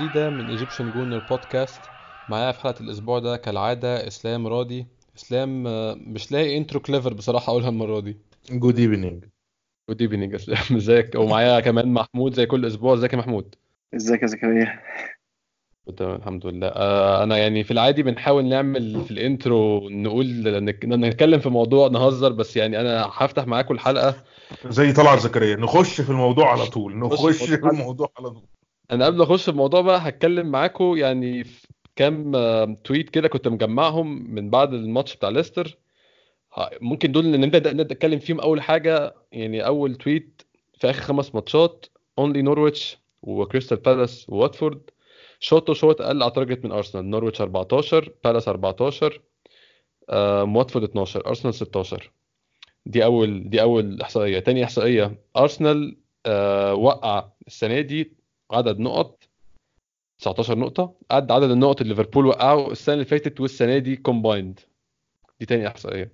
جديدة من Egyptian Gooner Podcast معايا في حلقة الأسبوع ده كالعادة إسلام راضي. إسلام آه، مش لاقي intro clever بصراحة أقولها المرة دي. good evening good evening إسلام. إزيك؟ ومعايا كمان محمود زي كل أسبوع. إزيك يا محمود؟ إزيك يا زكريا؟ تمام الحمد لله. آه، أنا يعني في العادي بنحاول نعمل في ال intro نقول نك- نتكلم في موضوع نهزر بس يعني أنا هفتح معاكم الحلقة. زي طلعت زكريا. نخش في الموضوع على طول. نخش في الموضوع على طول. أنا قبل أخش في الموضوع بقى هتكلم معاكم يعني في كام tweet كده كنت مجمعهم من بعد الماتش بتاع ليستر. ممكن دول نبدأ نتكلم فيهم أول حاجة يعني أول tweet في آخر خمس ماتشات only نورويتش وكريستال بالاس وواتفورد شوط وشوط أقل على target من ارسنال نورويتش 14 بالاس 14 آه، واتفورد 12 ارسنال 16 دي أول دي أول إحصائية. تاني إحصائية ارسنال آه، وقع السنة دي عدد نقط 19 نقطة قد عدد النقط اللي ليفربول وقعه السنة اللي فاتت والسنة دي combined دي تاني إحصائية.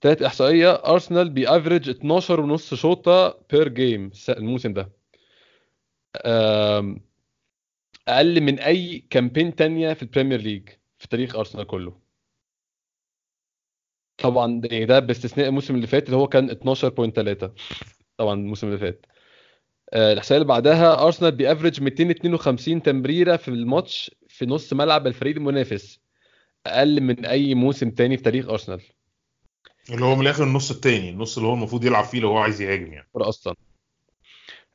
تالت إحصائية أرسنال بي average 12 ونص شوطة per game الموسم ده. أقل من أي campaign تانية في البريمير ليج في تاريخ أرسنال كله. طبعا ده يعني ده باستثناء الموسم اللي فات اللي هو كان 12.3 طبعا الموسم اللي فات. الإحصائية اللي بعدها ارسنال بيافرج 252 تمريرة في الماتش في نص ملعب الفريق المنافس أقل من أي موسم تاني في تاريخ ارسنال اللي هو من الآخر النص التاني النص اللي هو المفروض يلعب فيه لو هو عايز يهاجم يعني. كرة أصلا.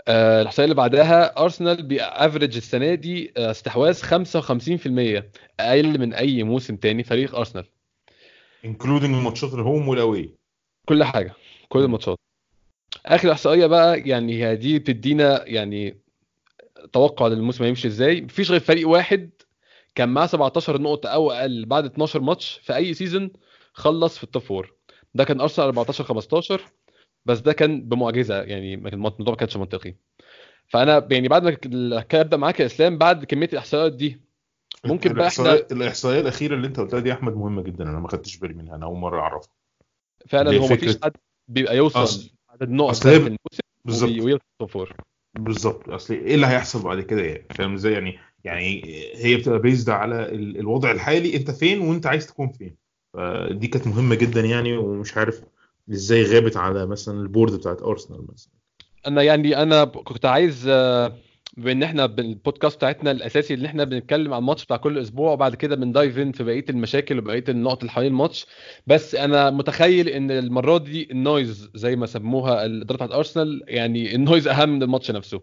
آه، الإحصائية اللي بعدها ارسنال بيافرج السنة دي آه، استحواذ 55% أقل من أي موسم تاني في تاريخ ارسنال including الماتشات ال home وال away كل حاجة كل الماتشات. آخر إحصائية بقى يعني هي دي بتدينا يعني توقع للموسم هيمشي إزاي. مفيش غير فريق واحد كان معاه 17 نقطة أو أقل بعد 12 ماتش في أي season خلص في ال top four ده كان أرسنال 14 15 بس ده كان بمعجزة يعني الموضوع ما كانش منطقي. فأنا يعني بعد ما أبدأ معاك يا إسلام بعد كمية الإحصائيات دي ممكن بقى إحنا الاحصائيه الأخيرة اللي أنت قلتها دي يا أحمد مهمة جدا أنا ما خدتش بالي منها أنا أول مرة أعرفها. فعلا هو مفيش حد بيبقى يوصل أصل- عدد نقط في الموسم بالظبط. بالظبط. أصل إيه اللي هيحصل بعد كده؟ يعني فاهم إزاي؟ يعني يعني هي بتبقى بيزد على ال- الوضع الحالي. أنت فين وأنت عايز تكون فين. فدي كانت مهمة جدا يعني ومش عارف إزاي غابت على مثلا ال board بتاعت أرسنال مثلا. أنا يعني أنا كنت عايز آه، بما ان إحنا بالبودكاست بتاعتنا الأساسي اللي إحنا بنتكلم عن الماتش بتاع كل أسبوع وبعد كده بن dive in في بقية المشاكل وبقية النقط اللي حوالين الماتش. بس أنا متخيل إن المرة دي ال noise زي ما سموها الإدارة بتاعت ارسنال يعني ال noise أهم من الماتش نفسه.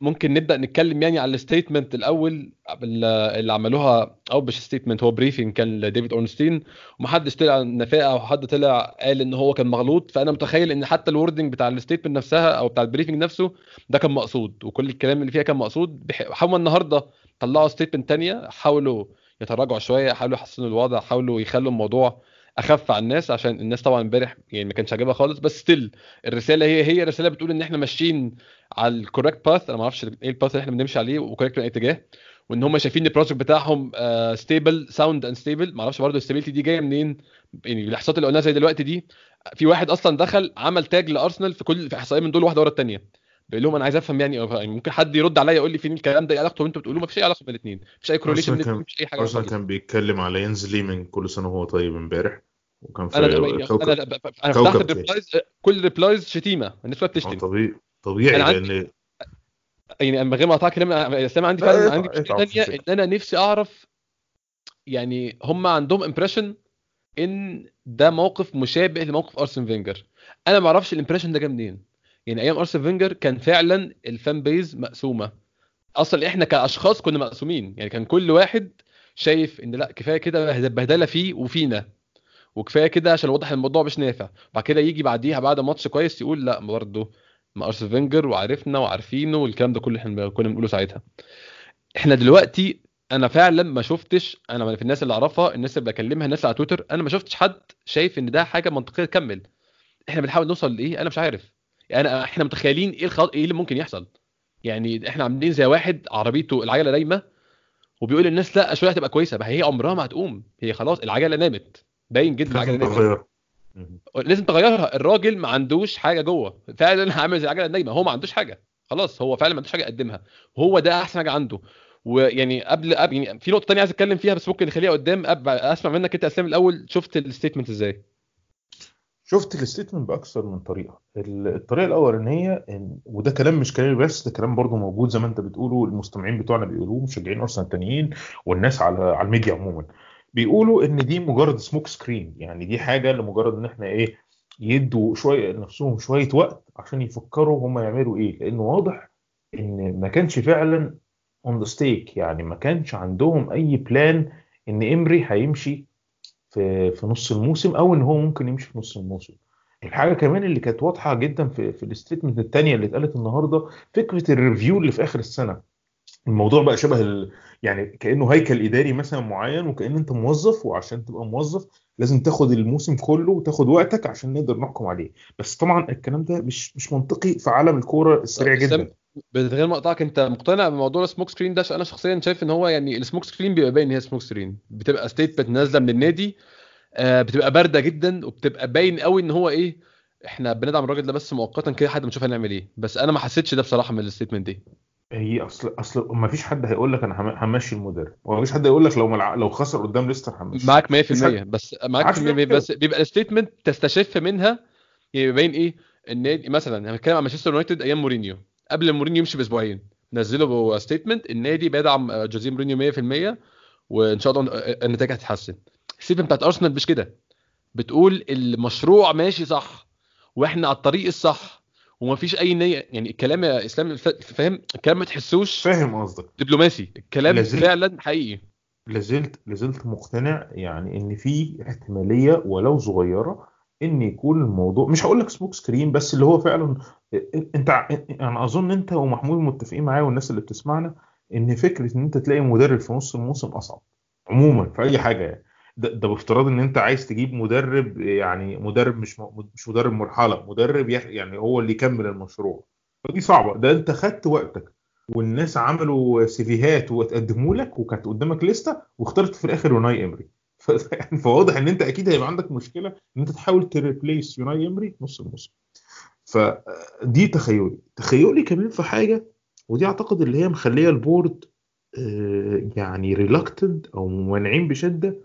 ممكن نبدأ نتكلم يعني على ال statement الأول اللي عملوها أو مش statement هو briefing كان لديفيد أورنستين ومحدش طلع نفاه أو حد طلع قال إن هو كان مغلوط. فأنا متخيل إن حتى ال wording بتاع ال statement نفسها أو بتاع ال briefing نفسه ده كان مقصود وكل الكلام اللي فيها كان مقصود. حاولوا النهارده طلعوا statement تانية حاولوا يتراجعوا شوية حاولوا يحسنوا الوضع حاولوا يخلوا الموضوع أخف على الناس عشان الناس طبعا امبارح يعني ما كانش عاجبها خالص. بس still الرسالة هي هي رسالة بتقول إن إحنا ماشيين على ال correct path أنا ما أعرفش إيه ال path اللي إحنا بنمشي عليه و correct من أي اتجاه وإن هم شايفين ال project بتاعهم stable sound and stable ما أعرفش برضه ال stability دي جاية منين يعني الاحصائيات اللي قلناها زي دلوقتي دي. في واحد أصلا دخل عمل tag لأرسنال في كل في إحصائية من دول واحدة ورا الثانية بيقول لهم أنا عايز أفهم يعني يعني ممكن حد يرد عليا يقول لي فين الكلام ده إيه علاقته وأنتوا بتقولوه؟ ما فيش أي علاقة بين الاثنين مفيش أي correlation مفيش أي حاجة أرسنال. كان بيتكلم على ينز ليمان كل سنة وهو طيب امبارح وكان في أنا أنا كوكب أنا فتحت كوكب ال replies كل replies شتيمة الناس كلها آه، بتشتم طبيعي. طبيعي أنا عندي- لأن يعني من غير ما اقطع كلام يا اسلام عندي لا، فعلا اقطع- عندي ثانية الفكرة. إن أنا نفسي أعرف يعني هم عندهم impression إن ده موقف مشابه لموقف أرسن فينجر. أنا ما أعرفش ال impression ده جه منين. يعني أيام أرسن فينجر كان فعلا ال fan base مقسومة. أصلا إحنا كأشخاص كنا مقسومين. يعني كان كل واحد شايف إن لأ كفاية كده بهد- بهدلة فيه وفينا. وكفاية كده عشان واضح الموضوع مش نافع. بعد كده يجي بعديها بعد ماتش كويس يقول لأ برضه. ما ارسن فينجر وعرفنا وعارفينه والكلام ده كله إحنا كنا بنقوله ساعتها. إحنا دلوقتي أنا فعلا ما شفتش أنا في الناس اللي أعرفها الناس اللي بكلمها الناس على تويتر أنا ما شفتش حد شايف إن ده حاجة منطقية تكمل. إحنا بنحاول نوصل لإيه؟ أنا مش عارف. يعني أنا إحنا متخيلين إيه الخط... إيه اللي ممكن يحصل. يعني إحنا عاملين زي واحد عربيته العجلة نايمة وبيقول للناس لا شوية هتبقى كويسة ما هي عمرها ما هتقوم. هي خلاص العجلة نامت. باين جدا العجله نامت لازم تغيرها. الراجل ما عندوش حاجة جوه. فعلا عامل زي العجله النايمه هو ما عندوش حاجة. خلاص هو فعلا ما عندوش حاجة يقدمها. وهو ده أحسن حاجة عنده. ويعني قبل قبل يعني في نقطة تانية عايز أتكلم فيها بس ممكن نخليها قدام. أسمع منك أنت اسلام الأول. شفت ال statement إزاي؟ شفت ال statement بأكثر من طريقة. ال- الطريقة الاولانيه إن وده كلام مش كلامي بس ده كلام برضو موجود زي ما أنت بتقوله. المستمعين بتوعنا بيقولوه مشجعين أرسنال التانيين والناس على على الميديا عموما. بيقولوا إن دي مجرد smoke screen يعني دي حاجة لمجرد إن إحنا إيه يدوا شوية نفسهم شوية وقت عشان يفكروا هم يعملوا إيه. لأنه واضح إن ما كانش فعلا on the stick يعني ما كانش عندهم أي plan إن إمري هيمشي في في نص الموسم أو إن هو ممكن يمشي في نص الموسم. الحاجة كمان اللي كانت واضحة جدا في في ال statement الثانية اللي اتقالت النهارده فكرة ال review اللي في آخر السنة. الموضوع بقى شبه ال... يعني كأنه هيكل إداري مثلا معين وكأن أنت موظف وعشان تبقى موظف لازم تاخد الموسم كله وتاخد وقتك عشان نقدر نحكم عليه. بس طبعا الكلام ده مش مش منطقي في عالم الكورة السريع جدا. من غير ما أقطعك أنت مقتنع بموضوع ال smoke screen ده؟ عشان أنا شخصيا شايف إن هو يعني ال smoke screen بيبقى باين إن هي smoke screen. بتبقى statement نازلة من النادي آه، بتبقى باردة جدا وبتبقى باين قوي إن هو إيه إحنا بندعم الراجل ده بس مؤقتا كده لحد ما نشوف هنعمل إيه. بس أنا ما حسيتش ده بصراحة من ال statement دي. هي اصل أصل ما فيش حد هيقول لك أنا هم- همشي المدرب وما فيش حد هيقول لك لو ملع... لو خسر قدام ليستر همشي. معاك 100% مفيش حد بس معاك عارف في ليه المية. كده بس بيبقى ال statement تستشف منها باين إيه؟ النادي مثلا هنتكلم عن مانشستر يونايتد أيام مورينيو. قبل مورينيو يمشي بأسبوعين. نزلوا statement النادي بيدعم جوزيه مورينيو 100% وإن شاء الله النتائج هتتحسن. ال statement بتاعت ارسنال مش كده. بتقول المشروع ماشي صح. وإحنا على الطريق الصح. ومفيش أي نية يعني الكلام يا إسلام فاهم؟ الكلام ما تحسوش فاهم قصدك. دبلوماسي الكلام لازلت فعلا حقيقي. لازلت لازلت مقتنع يعني إن في احتمالية ولو صغيرة إن يكون الموضوع مش هقول لك smoke screen بس اللي هو فعلا أنت أنا أظن أنت ومحمود متفقين معايا والناس اللي بتسمعنا إن فكرة إن أنت تلاقي مدرب في نص الموسم أصعب عموما في أي حاجة يعني. ده, ده بافتراض إن أنت عايز تجيب مدرب يعني مدرب مش مش مدرب مرحلة مدرب يعني هو اللي يكمل المشروع. فدي صعبة. ده أنت خدت وقتك والناس عملوا CV هات وتقدموا لك وكانت قدامك لستة واخترت في الآخر يوناي إمري. يعني فواضح إن أنت أكيد هيبقى عندك مشكلة إن أنت تحاول to replace يوناي إمري نص الموسم. فدي تخيلي. تخيلي كمان في حاجة ودي أعتقد اللي هي مخلية ال board آه، يعني reluctant أو ممانعين بشدة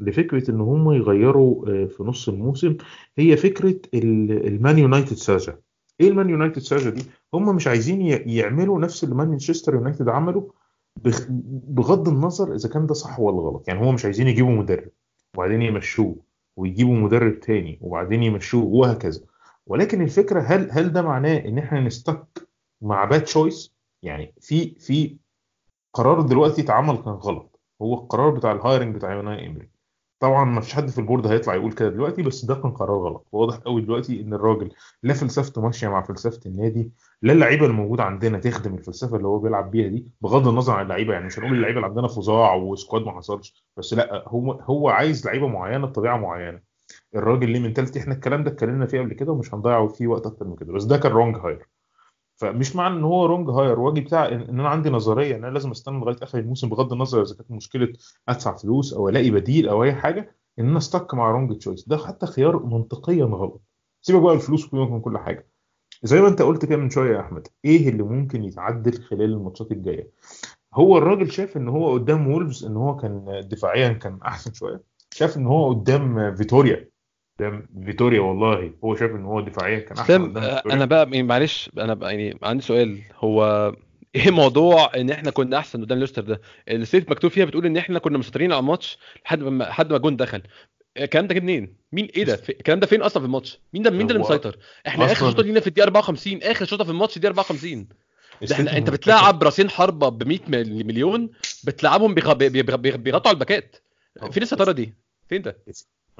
لفكرة إن هم يغيروا آه، في نص الموسم هي فكرة ال- ال Man United saga إيه ال Man United saga دي؟ هم مش عايزين يعملوا نفس اللي مانشستر يونايتد عمله بغ- بغض النظر إذا كان ده صح ولا غلط. يعني هم مش عايزين يجيبوا مدرب وبعدين يمشوه ويجيبوا مدرب تاني وبعدين يمشوه وهكذا. ولكن الفكرة هل هل ده معناه إن إحنا ن stick مع bad choice يعني في في قرار دلوقتي اتعمل كان غلط. هو القرار بتاع ال hiring بتاع يوناي امري طبعا ما فيش حد في ال board هيطلع يقول كده دلوقتي بس ده كان قرار غلط. واضح قوي دلوقتي إن الراجل لا فلسفته ماشية مع فلسفة النادي لا اللعيبة الموجودة عندنا تخدم الفلسفة اللي هو بيلعب بيها دي بغض النظر عن اللعيبة يعني مش هنقول اللعيبة اللي عندنا فظاع و squad ما حصلش بس لأ هو هو عايز لعيبة معينة بطبيعة معينة. الراجل ليه mentality إحنا الكلام ده اتكلمنا فيه قبل كده ومش هنضيع فيه وقت أكتر من كده بس ده كان wrong hire فمش معنى إن هو wrong hire واجي بتاع ان أنا عندي نظرية إن أنا لازم أستنى لغاية آخر الموسم بغض النظر إذا كانت مشكلة أدفع فلوس أو ألاقي بديل أو أي حاجة إن أنا ا stick مع wrong choice ده حتى خيار منطقيا غلط سيبك بقى الفلوس من كل حاجة. زي ما أنت قلت كده من شوية يا أحمد إيه اللي ممكن يتعدل خلال الماتشات الجاية؟ هو الراجل شاف إن هو قدام وولفز إن هو كان دفاعيا كان أحسن شوية شاف إن هو قدام فيتوريا. قدام فيتوريا والله هو شاف إن هو دفاعيا كان أحسن أنا بقى يعني معلش أنا بقى يعني عندي سؤال هو إيه موضوع إن إحنا كنا أحسن قدام ليستر ده؟ ال statement مكتوب فيها بتقول إن إحنا كنا مسيطرين على الماتش لحد ما لحد ما جون دخل. الكلام ده جه منين؟ مين إيه ده؟ الكلام ده فين أصلا في الماتش؟ مين ده مين ده اللي مسيطر؟ إحنا آخر شوطه لينا في الدقيقة 54 آخر شوطة في الماتش دي 54 ده إحنا أنت بتلعب راسين حربة ب 100 مل- مليون بتلعبهم بيغ- بي- بي- بي- بيغطوا على الباكات. فين السيطره دي؟ فين ده؟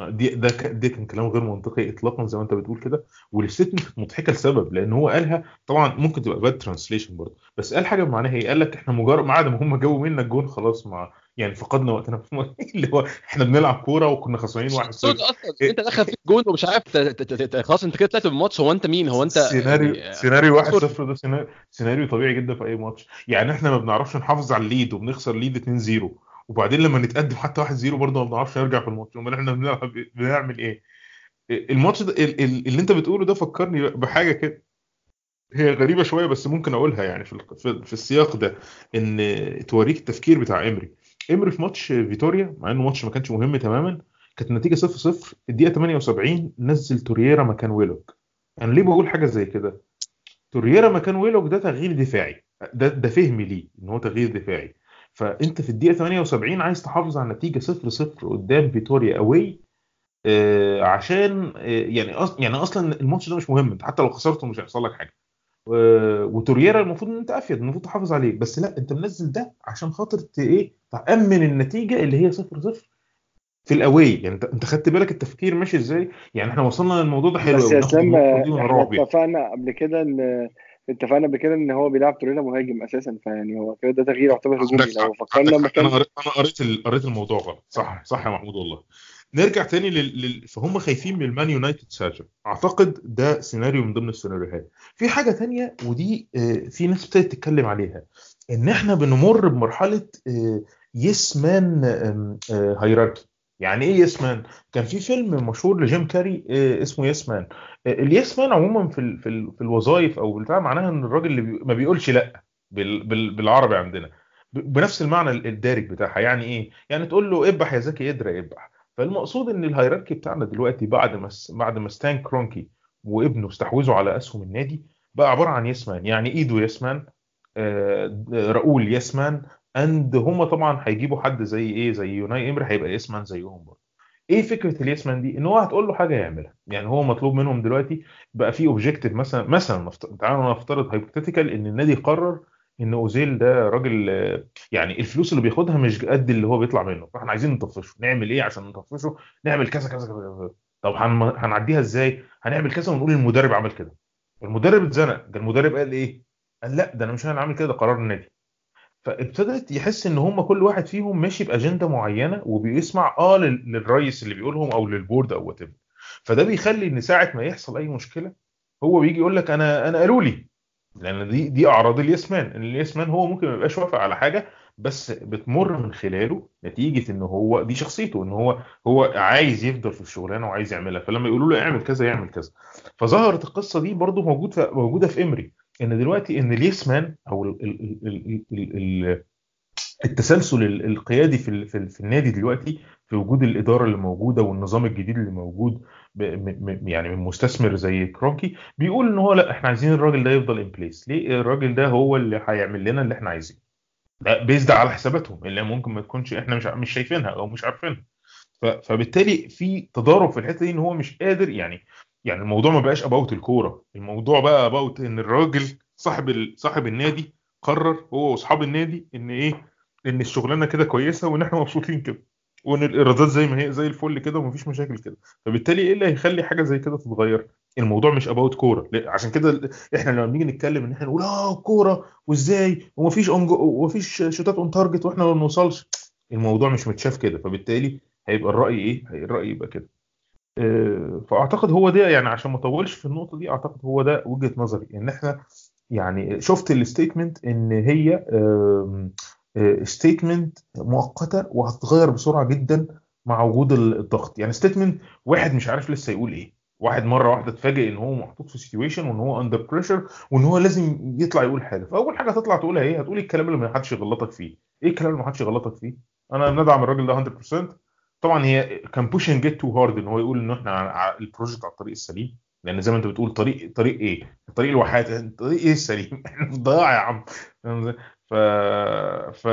دي ده ده كان كلام غير منطقي اطلاقا زي ما أنت بتقول كده وال statement كانت مضحكة لسبب لأن هو قالها طبعا ممكن تبقى bad translation برضه بس قال حاجة بمعناها إيه؟ قال لك إحنا مجرد ما عاد ما هم جابوا منا الجون خلاص مع يعني فقدنا وقتنا. اللي هو إحنا بنلعب كورة وكنا خسرانين 1-0 صوت أصلا؟ أنت دخل فيك جون ومش عارف خلاص أنت كده طلعت من الماتش هو أنت مين؟ هو أنت سيناريو يعني سيناريو 1-0 اذكر ده سيناريو سيناريو طبيعي جدا في أي ماتش. يعني إحنا ما بنعرفش نحافظ على ال lead وبنخسر lead 2-0 وبعدين لما نتقدم حتى 1-0 برضه ما بنعرفش نرجع في الماتش. امال إحنا بنلعب بنعمل إيه؟ الماتش ده ال- ال- اللي انت بتقوله ده فكرني بحاجة كده هي غريبة شوية بس ممكن أقولها يعني في في, السياق ده إن توريك التفكير بتاع إمري. إمري في ماتش فيتوريا مع إنه ماتش ما كانش مهم تماما كانت النتيجة 0 0 في الدقيقة 78 نزل تورييرا مكان ويلوك أنا ليه بقول حاجة زي كده؟ تورييرا مكان ويلوك ده تغيير دفاعي. ده ده فهمي ليه إن هو تغيير دفاعي. فأنت في الدقيقة 78 عايز تحافظ على النتيجه 0 0 قدام فيتوريا أوي آه عشان آه يعني أص... يعني أصلا الماتش ده مش مهم أنت حتى لو خسرته مش هيحصل لك حاجة. آه وتورييرا المفروض إن أنت أفيد المفروض تحافظ عليه بس لا أنت منزل ده عشان خاطر. إيه تأمن النتيجة اللي هي 0 0 في ال away يعني أنت أنت خدت بالك التفكير ماشي إزاي؟ يعني إحنا وصلنا للموضوع ده حلو بس يا اسلام إحنا ونروح بيها اتفقنا قبل كده إن اتفقنا قبل كده إن هو بيلعب تورييرا مهاجم أساسا فيعني هو كده ده تغيير يعتبر هجومي. لو فكرنا مكان أنا قريت قريت الموضوع غلط. صح صح يا محمود والله. نرجع تاني لل... لل... فهم خايفين من ال Man United saga أعتقد ده سيناريو من ضمن السيناريوهات. في حاجة تانية ودي آه، في ناس ابتدت تتكلم عليها. إن إحنا بنمر بمرحلة yes man hierarchy يعني إيه yes man كان في فيلم مشهور لجيم كاري آه، اسمه Yes Man ال yes man عموما في. في, ال... في الوظائف أو بالبتاع معناها إن الراجل اللي. ما بيقولش لأ بال... بال... بالعربي عندنا. بنفس المعنى الدارج بتاعها. يعني إيه؟ يعني تقول له اذبح يا زكي ادرى اذبح فالمقصود إن ال hierarchy بتاعنا دلوقتي بعد ما بعد ما ستان كرونكي وابنه استحوذوا على أسهم النادي بقى عبارة عن yes man يعني ايدو yes man آه، راؤول yes man and هم طبعا هيجيبوا حد زي إيه؟ زي يوناي إمري هيبقى yes man زيهم برضه. إيه فكرة ال yes man دي؟ إن هو هتقول له حاجة يعملها. يعني هو مطلوب منهم دلوقتي بقى في objective مثلا مثلا تعالوا نفترض hypothetical إن النادي قرر إن أوزيل ده راجل يعني الفلوس اللي بياخدها مش قد اللي هو بيطلع منه. فإحنا عايزين نطفشه. نعمل إيه عشان نطفشه؟ نعمل كذا كذا كذا. طب هن- هنعديها إزاي؟ هنعمل كذا ونقول المدرب عمل كده. المدرب اتزنق. ده المدرب قال إيه؟ قال لأ ده أنا مش هعمل كده. ده قرار النادي. فابتدت يحس إن هم كل واحد فيهم ماشي بأجندة معينة وبيسمع آه لل- للرئيس اللي بيقولهم أو للبورد أو وات فده بيخلي إن ساعة ما يحصل أي مشكلة هو بيجي يقول لك أنا أنا قالوا لي. لأن دي دي أعراض اليسمان إن اليسمان هو ممكن ما يبقاش وافق على حاجة بس بتمر من خلاله نتيجة إن هو دي شخصيته إن هو هو عايز يفضل في الشغلانة وعايز يعملها. فلما يقولوا له اعمل كذا يعمل كذا. فظهرت القصة دي برضو موجود موجودة في امري إن دلوقتي إن ال yes man أو ال ال ال ال ال التسلسل ال- القيادي في في ال- في النادي دلوقتي في وجود الإدارة اللي موجودة والنظام الجديد اللي موجود يعني من مستثمر زي كرونكي بيقول إن هو لأ إحنا عايزين الراجل ده يفضل in place ليه الراجل ده هو اللي هيعمل لنا اللي إحنا عايزينه؟ ده based على حساباتهم اللي ممكن ما تكونش إحنا مش مش شايفينها أو مش عارفينها. فبالتالي في تضارب في الحتة دي إن هو مش قادر يعني يعني الموضوع ما بقاش about الكورة. الموضوع بقى about إن الراجل صاحب صاحب النادي قرر هو وأصحاب النادي إن إيه إن الشغلانة كده كويسة وإن إحنا مبسوطين كده وإن الإيرادات زي ما هي زي الفل كده ومفيش مشاكل كده. فبالتالي إيه اللي هيخلي حاجة زي كده تتغير؟ الموضوع مش about كورة. عشان كده إحنا لما بنيجي نتكلم إن إحنا نقول آه كورة وإزاي ومفيش أونج... ومفيش شوتات on target وإحنا ما بنوصلش. الموضوع مش متشاف كده. فبالتالي هيبقى الرأي إيه؟ الرأي يبقى كده. فأعتقد هو ده يعني عشان ما أطولش في النقطة دي أعتقد هو ده وجهة نظري إن إحنا يعني شفت ال statement إن هي statement مؤقتة وهتتغير بسرعة جدا مع وجود ال- الضغط. يعني statement واحد مش عارف لسه يقول إيه. واحد مرة واحدة اتفاجئ إن هو محطوط في situation وإن هو under pressure وإن هو لازم يطلع يقول حاجة. فأول حاجة هتطلع تقولها إيه هتقول الكلام اللي ما حدش يغلطك فيه؟ إيه الكلام اللي ما حدش يغلطك فيه؟ أنا ندعم الراجل ده 100% طبعا هي كان pushing it too hard إن هو يقول ان إحنا ع- ع- ال project على الطريق السليم لأن زي ما أنت بتقول طريق طريق إيه؟ طريق الواحات طريق إيه السليم؟ إحنا في ضياع يا عم؟ ف... ف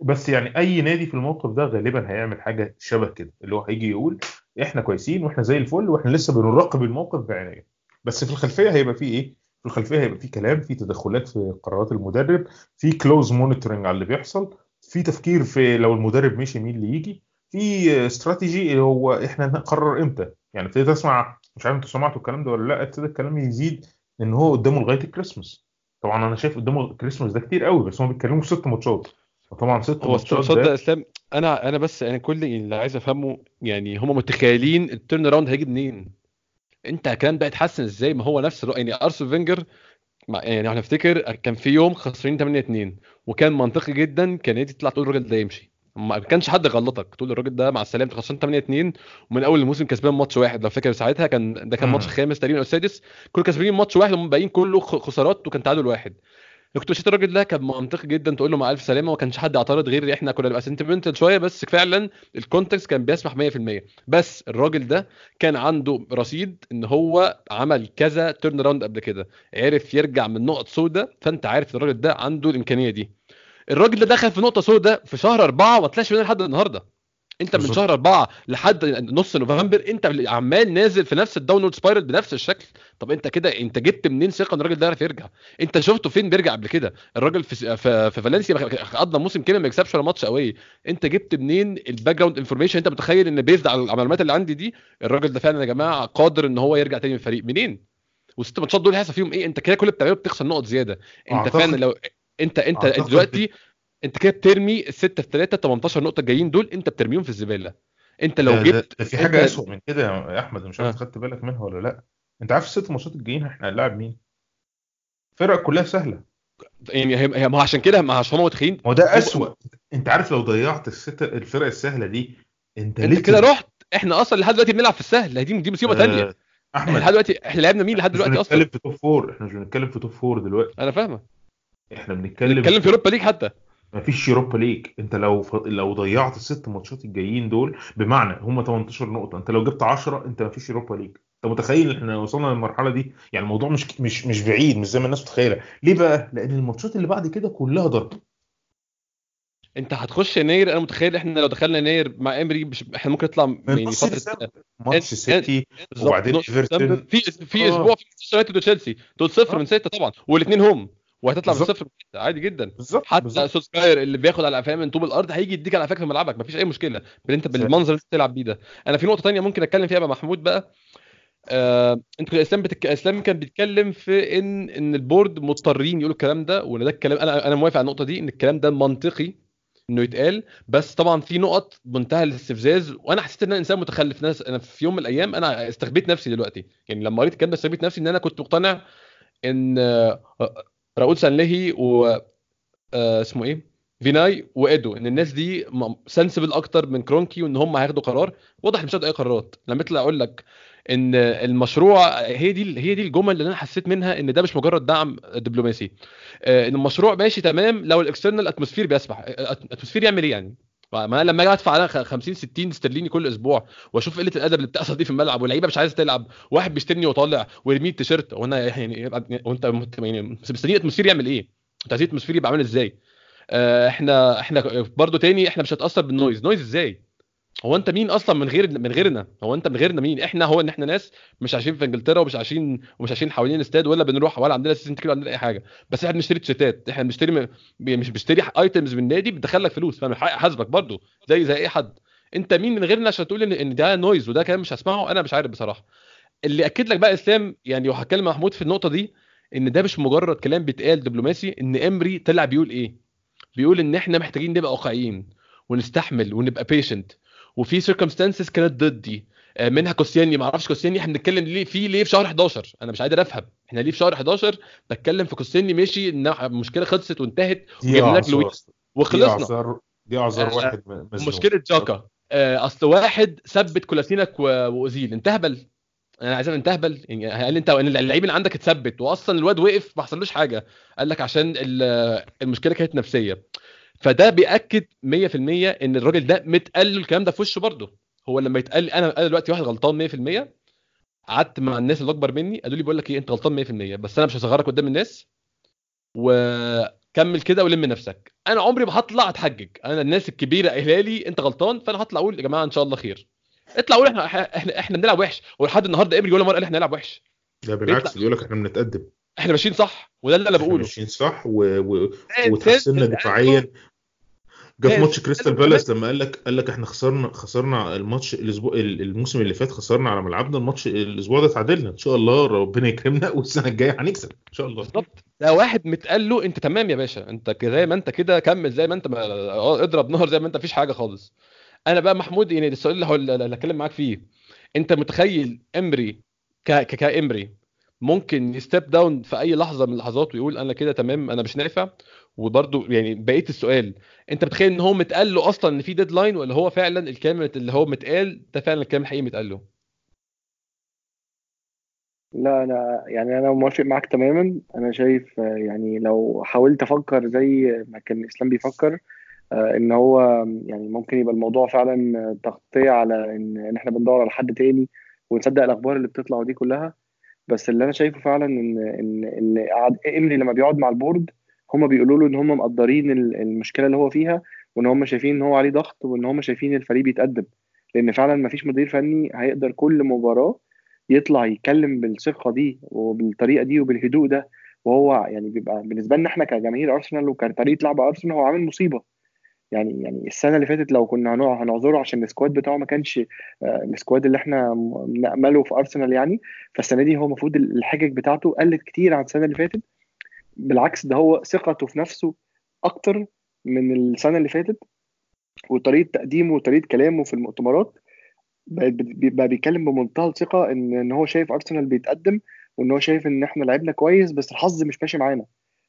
بس يعني أي نادي في الموقف ده غالبا هيعمل حاجة شبه كده اللي هو هيجي يقول إحنا كويسين وإحنا زي الفل وإحنا لسه بنراقب الموقف بعناية بس في الخلفية هيبقى فيه إيه؟ في الخلفية هيبقى فيه كلام في تدخلات في قرارات المدرب في close monitoring على اللي بيحصل في تفكير في لو المدرب مشي مين اللي يجي في استراتيجي هو إحنا نقرر إمتى؟ يعني ابتديت أسمع مش عارف أنتوا سمعتوا الكلام ده ولا لأ ابتدى الكلام يزيد إن هو قدامه لغاية الكريسماس. طبعا أنا شايف قدامه الكريسماس ده كتير قوي بس هم بيتكلموا في ست ماتشات. فطبعا ست هو ماتشات ده ده اسلام أنا أنا بس أنا كل اللي عايز أفهمه يعني هم متخيلين ال turn around هيجي منين؟ أنت الكلام ده يتحسن إزاي؟ ما هو نفس يعني ارسين فينجر يعني إحنا نفتكر كان في يوم خسرين 8 2 وكان منطقي جدا كان نادي تطلع تقول الراجل ده يمشي. ما كانش حد يغلطك تقول الراجل ده مع السلامة انت خسران 8 2 ومن أول الموسم كسبان ماتش واحد. لو فاكر ساعتها كان ده كان. ماتش خامس تقريبا أو السادس كل كسبانين ماتش واحد والباقيين كله خسارات وكان تعادل واحد. لو كنت مشيت الراجل ده كان منطقي جدا تقول له مع ألف سلامة وما كانش حد يعترض غير إحنا كنا نبقى sentimental شوية بس فعلا ال context كان بيسمح 100% بس الراجل ده كان عنده رصيد إن هو عمل كذا turn around قبل كده. عرف يرجع من نقط سوداء فأنت عارف الراجل ده عنده الإمكانية دي. الراجل ده دخل في نقطة سوداء في شهر أربعة ما طلعش منها لحد النهارده. انت من. شهر أربعة لحد نص نوفمبر انت عمال نازل في نفس ال downward spiral بنفس الشكل. طب انت كده انت جبت منين ثقة ان الراجل ده يعرف يرجع؟ انت شفته فين بيرجع قبل كده؟ الراجل في في, في فالنسيا قضى موسم كامل ما يكسبش ولا ماتش قوي. انت جبت منين ال background information انت متخيل ان based على المعلومات اللي عندي دي الراجل ده فعلا يا جماعة قادر ان هو يرجع تاني من الفريق؟ منين؟ والست ماتشات دول هيحصل فيهم إيه؟ انت كده كل اللي بتعمله بتخسر نقط زيادة. انت فعلا لو انت انت أعتقد دلوقتي انت كده بترمي الستة في 3 18 نقطة الجايين دول انت بترميهم في الزبالة. انت لو ده- جبت في حاجة انت- اسوء من كده يا أحمد مش عارف آه. خدت بالك منها ولا لأ. انت عارف الست ماتشات الجايين إحنا هنلاعب مين؟ فرق كلها سهلة. يعني هي ما هو عشان كده ما عشان هم متخيلين ما هو ده اسوء انت عارف لو ضيعت الست الفرق السهلة دي انت انت كده رحت. إحنا أصلا لحد دلوقتي بنلعب في السهل. دي دي مصيبة تانية. آه، أحمد. لحد دلوقتي إحنا لعبنا مين لحد إحنا مش دلوقتي بنتكلم أصلا؟ في top four إحنا مش بنتكلم في top four دلوقتي. أنا فاهمة إحنا بنتكلم نتكلم في Europa League حتى. مفيش Europa League. أنت لو ف... لو ضيعت الست ماتشات الجايين دول بمعنى هم 18 نقطة أنت لو جبت 10 أنت مفيش Europa League. أنت متخيل إحنا وصلنا للمرحلة دي؟ يعني الموضوع مش مش مش بعيد مش زي ما الناس متخيلة. ليه بقى؟ لأن الماتشات اللي بعد كده كلها ضرب. أنت هتخش يناير أنا متخيل إحنا لو دخلنا يناير مع إمري مش إحنا ممكن نطلع من يعني ديسمبر ماتش سيتي وبعدين إيفرتون. في في آه. أسبوع في يونايتد وتشيلسي. دول صفر آه. من ستة طبعا والاثنين هم وهتطلع من ستة عادي جدا. بالظبط حتى. سولسكاير اللي بياخد على قفاه من طوب الأرض هيجي يديك على قفاك في ملعبك. مفيش أي مشكلة. أنت بالمنظر اللي أنت بتلعب بيه ده. أنا في نقطة تانية ممكن أتكلم فيها مع محمود بقى. آه، أنت اسلام بتك... اسلام كان بيتكلم في ان إن البورد مضطرين يقولوا الكلام ده وإن ده الكلام أنا أنا موافق على النقطة دي إن الكلام ده منطقي إنه يتقال. بس طبعا في نقط منتهى الاستفزاز وأنا حسيت إن أنا إنسان متخلف. ناس أنا في يوم من الأيام أنا استخبيت نفسي دلوقتي. يعني لما قريت الكلام ده استخبيت نفسي إن أنا كنت مقتنع إن آه، راؤول سانليهي و آه، اسمه إيه؟ فيناي وادو إن الناس دي sensible أكتر من كرونكي وإن هم هياخدوا قرار. واضح إن مش أي قرارات. لما يطلع أقول لك إن المشروع هي دي هي دي الجمل اللي أنا حسيت منها إن ده مش مجرد دعم دبلوماسي. آه، إن المشروع ماشي تمام لو ال external atmosphere بيسمح ال atmosphere يعمل إيه يعني؟ ما لما أجي ادفع على 50 60 استرليني كل أسبوع واشوف قلة الادب اللي بتحصل دي في الملعب واللعيبة مش عايزة تلعب واحد بيشترني وطالع ويرمي التيشيرت وأنا يعني وانت يعني مستني ال atmosphere يعمل إيه؟ انت عايزين ال atmosphere يبقى عامل إزاي؟ آه، إحنا إحنا برضو تاني إحنا مش هتاثر بال noise noise إزاي هو انت مين أصلا من غير من غيرنا؟ هو انت من غيرنا مين؟ إحنا هو ان إحنا ناس مش عايشين في انجلترا ومش عايشين ومش عايشين حوالين الاستاد ولا بنروح ولا عندنا season ticket ولا عندنا اي حاجة. بس إحنا بنشتري تيشيرتات إحنا بنشتري م... مش بنشتري items من النادي بتدخل لك فلوس فاهم؟ حاسبك برضو زي زي اي حد. انت مين من غيرنا عشان تقول ان إن ده noise وده كلام مش هسمعه؟ أنا مش عارف بصراحة. اللي أكد لك بقى إسلام يعني وهتكلم محمود في النقطة دي إن ده مش مجرد كلام بيتقال دبلوماسي إن إمري طلع بيقول إيه؟ بيقول إن إحنا محتاجين نبقى واقعيين ونستحمل ونبقى patient وفي circumstances كانت ضدي. آه، منها كوسيلني ما أعرفش كوسيلني إحنا بنتكلم ليه؟ فيه ليه؟ في شهر 11 أنا مش قادر افهم إحنا ليه في شهر 11 بتكلم في كوسيلني ماشي ان المشكلة خلصت وانتهت دي وجبنا لك لويس. دي وخلصنا أعذار. دي أعذار آه، واحد مزنوق مشكله تشاكا. آه، أصل واحد ثبت كولاسينك وأوزيل. انت هبل أنا عايز انت هبل يعني هل أنت اللعيب اللي عندك اتثبت واصلا الواد وقف ما حصلوش حاجة. قال لك عشان ال- المشكلة كانت نفسية. فده بيأكد 100% إن الراجل ده متقال له الكلام ده في وشه برضه. هو لما يتقال أنا أنا دلوقتي واحد غلطان 100% قعدت مع الناس اللي أكبر مني قالوا لي بقول لك إيه أنت غلطان 100% بس أنا مش هصغرك قدام الناس وكمل كده ولم نفسك. أنا عمري ما هطلع أتحجج. أنا الناس الكبيرة قايلة لي أنت غلطان فأنا هطلع أقول يا جماعة إن شاء الله خير. اطلع قول إحنا إحنا إحنا بنلعب وحش. ولحد النهارده إمري ولا مره قال إحنا نلعب وحش. ده بالعكس بيقول لك إحنا بنتقدم. إحنا ماشيين صح؟ وده اللي أنا بقوله. ماشيين صح و... و... ده وتحسننا إنسان دفاعيا. جه في ماتش كريستال بالاس لما قال لك قال لك إحنا خسرنا خسرنا الماتش الأسبوع الموسم اللي فات خسرنا على ملعبنا الماتش الأسبوع ده تعادلنا. إن شاء الله ربنا يكرمنا والسنة الجاية هنكسب. إن شاء الله. بالظبط. ده واحد متقال له أنت تمام يا باشا. أنت زي ما أنت كده كمل زي ما أنت ما آه اضرب نهر زي ما أنت مفيش حاجة خالص. أنا بقى محمود يعني السؤال اللي هتكلم معاك فيه. أنت متخيل إمري ك ك كإمري ممكن ي step down في أي لحظة من اللحظات ويقول أنا كده تمام أنا مش نافع. وبرده يعني بقية السؤال أنت بتخيل إن هو متقال له أصلا إن في deadline ولا هو فعلا الكلام اللي هو متقال ده فعلا الكلام الحقيقي متقال له؟ لا أنا يعني أنا موافق معاك تماما. أنا شايف يعني لو حاولت أفكر زي ما كان الاسلام بيفكر آه، إن هو يعني ممكن يبقى الموضوع فعلا تغطية على إن إحنا بندور على حد تاني ونصدق الأخبار اللي بتطلع ودي كلها. بس اللي أنا شايفه فعلا إن إن إن إمري لما بيقعد مع البورد هم بيقولوا له إن هم مقدرين ال- المشكلة اللي هو فيها وإن هم شايفين إن هو عليه ضغط وإن هم شايفين الفريق بيتقدم. لأن فعلا ما فيش مدير فني هيقدر كل مباراة يطلع يتكلم بالثقة دي وبالطريقة دي وبالهدوء ده. وهو يعني بيبقى بالنسبة لنا إحنا كجماهير أرسنال وكطريقة لعب أرسنال هو عامل مصيبة. يعني يعني السنة اللي فاتت لو كنا هنعذره عشان ال squad بتاعه ما كانش آه، ال squad اللي إحنا م- نأمله في أرسنال يعني فالسنة دي هو المفروض الحجج بتاعته قلت كتير عن السنة اللي فاتت. بالعكس ده هو ثقته في نفسه أكتر من السنة اللي فاتت وطريقة تقديمه وطريقة كلامه في المؤتمرات بقى بيتكلم بمنتهى الثقة إن إن هو شايف أرسنال بيتقدم وإن هو شايف إن إحنا لعبنا كويس بس الحظ مش ماشي معانا.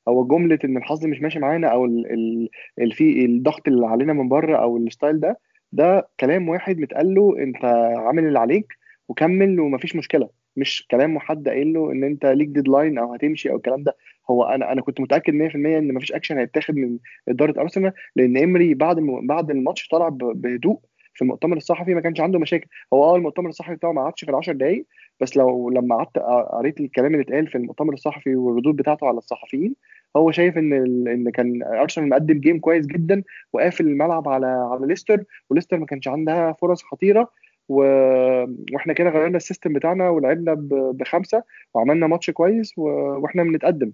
هو جملة إن الحظ مش ماشي معانا أو ال ال ال في الضغط اللي علينا من بره أو ال style ده ده كلام واحد متقال له أنت عامل اللي عليك وكمل ومفيش مشكلة. مش كلام حد قايل له إن أنت ليك deadline أو هتمشي أو الكلام ده. هو أنا أنا كنت متأكد 100% إن مفيش اكشن هيتاخد من إدارة ارسنال لأن امري بعد بعد الماتش طلع بهدوء في المؤتمر الصحفي ما كانش عنده مشاكل. هو آه المؤتمر الصحفي بتاعه ما قعدش في العشر دقايق بس لو لما قعدت قريت الكلام اللي اتقال في المؤتمر الصحفي والردود بتاعته على الصحفيين هو شايف إن إن كان أرسنال مقدم game كويس جدا وقافل الملعب على على ليستر وليستر ما كانش عندها فرص خطيرة و... وإحنا كده غيرنا ال system بتاعنا ولعبنا ب... بخمسة وعملنا ماتش كويس و... وإحنا بنتقدم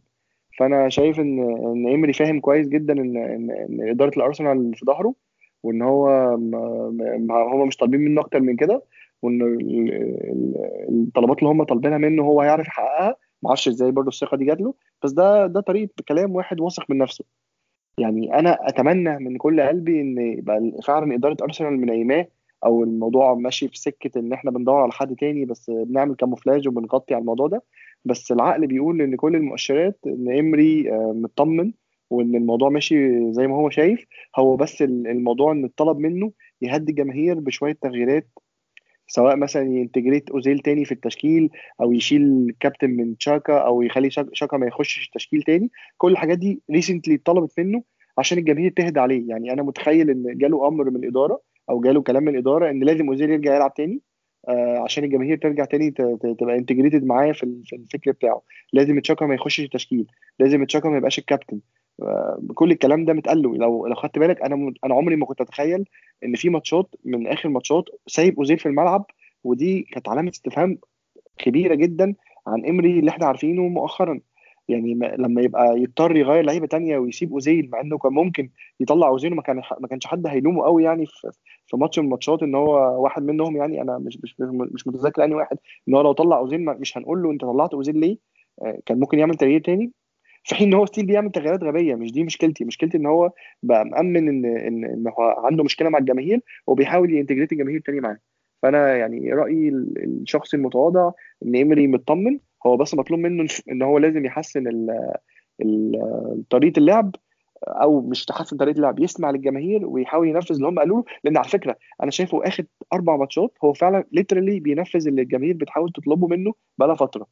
فأنا شايف ان إن إيمري فاهم كويس جدا ان ان, إن إدارة الأرسنال في ظهره وإن هو. ما... هم مش طالبين منه أكتر من كده وإن ال... ال... الطلبات اللي هم طالبينها منه هو هيعرف يحققها معرفش إزاي برضه الثقة دي جات له بس ده ده طريقة كلام واحد واثق من نفسه. يعني أنا أتمنى من كل قلبي إن يبقى فعلا إدارة أرسنال منيماه أو الموضوع ماشي في سكة إن إحنا بندور على حد تاني بس بنعمل كاموفلاج وبنغطي على الموضوع ده. بس العقل بيقول إن كل المؤشرات إن إمري آه، مطمن وإن الموضوع ماشي زي ما هو شايف. هو بس ال- الموضوع إن الطلب منه يهدي الجماهير بشوية تغييرات سواء مثلا ي integrate أوزيل تاني في التشكيل أو يشيل الكابتن من تشاكا أو يخلي شاك- شاكا ما يخشش التشكيل تاني. كل الحاجات دي recently اتطلبت منه عشان الجماهير تهدى عليه. يعني أنا متخيل إن جاله أمر من الإدارة أو جاله كلام من الإدارة إن لازم أوزيل يرجع يلعب تاني آه، عشان الجماهير ترجع تاني تبقى integrated معاه في ال- في الفكر بتاعه. لازم تشاكا ما يخشش التشكيل. لازم تشاكا ما يبقاش الكابتن. كل الكلام ده متقال لو لو خدت بالك أنا أنا عمري ما كنت أتخيل إن في ماتشات من آخر ماتشات سايب أوزيل في الملعب ودي كانت علامة استفهام كبيرة جدا عن امري اللي إحنا عارفينه مؤخرا. يعني ما- لما يبقى يضطر يغير لعيبة تانية ويسيب أوزيل مع إنه كان ممكن يطلع أوزيل وما كان ما كانش حد هيلومه قوي يعني في في ماتش من الماتشات إن هو واحد منهم يعني أنا مش مش مش متذكر أنهي واحد إن هو لو طلع أوزيل مش هنقول له أنت طلعت أوزيل ليه آه، كان ممكن يعمل تغيير تاني. في حين إن هو still بيعمل تغييرات غبية. مش دي مشكلتي. مشكلتي إن هو بقى مأمن إن إن إن هو عنده مشكلة مع الجماهير وبيحاول ي integrate الجماهير تاني معاه. فأنا يعني رأيي ال- الشخصي المتواضع إن ايمري مطمن. هو بس مطلوب منه إن هو لازم يحسن طريقة اللعب أو مش تحسن طريقة اللعب يسمع للجماهير ويحاول ينفذ اللي هم قالوا له. لأن على فكرة أنا شايفه آخر أربع ماتشات هو فعلا literally بينفذ اللي الجماهير بتحاول تطلبه منه بقالها فترة.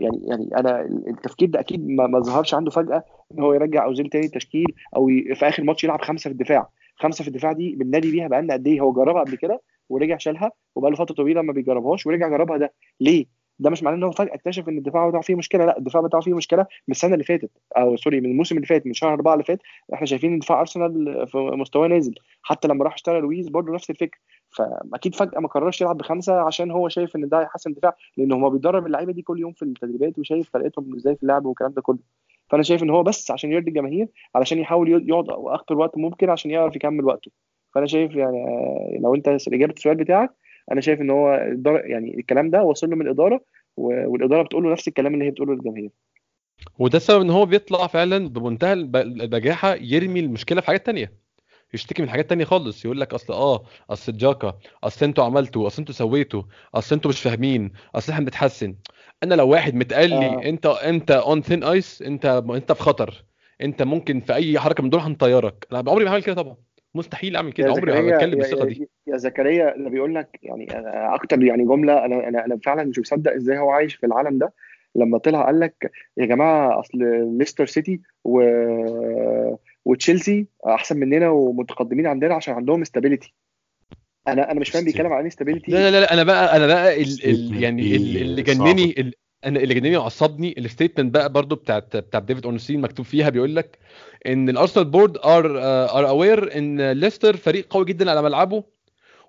يعني يعني أنا التفكير ده أكيد ما, ظهرش عنده فجأة إن هو يرجع أوزيل تاني تشكيل أو في آخر ماتش يلعب خمسة في الدفاع. خمسة في الدفاع دي بننادي بيها بقالنا قد إيه. هو جربها قبل كده ورجع شالها وبقى له فترة طويلة ما بيجربهاش ورجع جربها ده. ليه؟ ده مش معناه إن هو فجأة اكتشف إن الدفاع بتاعه فيه مشكلة. لا الدفاع بتاعه فيه مشكلة من السنة اللي فاتت. أو sorry من الموسم اللي فات من شهر أربعة اللي فات. إحنا شايفين إن دفاع أرسنال في مستواه نازل. حتى لما راح اشترى لويز برضه نفس الفكرة فأكيد فجأة ما قررش يلعب بخمسة عشان هو شايف إن ده هيحسن الدفاع لأن هو بيدرب اللعيبة دي كل يوم في التدريبات وشايف طريقتهم إزاي في اللعب والكلام ده كله. فأنا شايف إن هو بس عشان يرضي الجماهير علشان يحاول يقعد أكتر وقت ممكن عشان يعرف يكمل وقته. فأنا شايف يعني آه، لو أنت إجابة السؤال بتاعك أنا شايف إن هو يعني الكلام ده وصل له من الإدارة والإدارة بتقول له نفس الكلام اللي هي بتقوله للجماهير. وده السبب إن هو بيطلع فعلا بمنتهى الب- البجاحة يرمي المشكلة في حاجات تانية. يشتكي من حاجات تانية خالص. يقول لك أصل آه أصل الجاكا أصل أنتوا عملتوا أصل أنتوا سويتوا أصل أنتوا مش فاهمين أصل إحنا بنتحسن. أنا لو واحد متقال لي آه. أنت أنت on thin ice أنت أنت في خطر. أنت ممكن في أي حركة من دول هنطيرك أنا عمري ما هعمل كده طبعا. مستحيل أعمل كده. عمري ما هتكلم بالثقة دي. يا زكريا اللي بيقول لك يعني أكتر يعني جملة أنا أنا أنا فعلا مش مصدق إزاي هو عايش في العالم ده. لما طلع قال لك يا جماعة أصل ليستر سيتي و وتشيلسي أحسن مننا ومتقدمين عندنا عشان عندهم stability أنا أنا مش فاهم بيتكلم عن إيه stability لا لا لا أنا بقى أنا بقى ال ال statement يعني ال- اللي. جنني ال أنا اللي جنني وعصبني ال statement بقى برضو بتاعت بتاع ديفيد أورنستين مكتوب فيها بيقول لك إن الأرسنال board are are aware إن ليستر فريق قوي جدا على ملعبه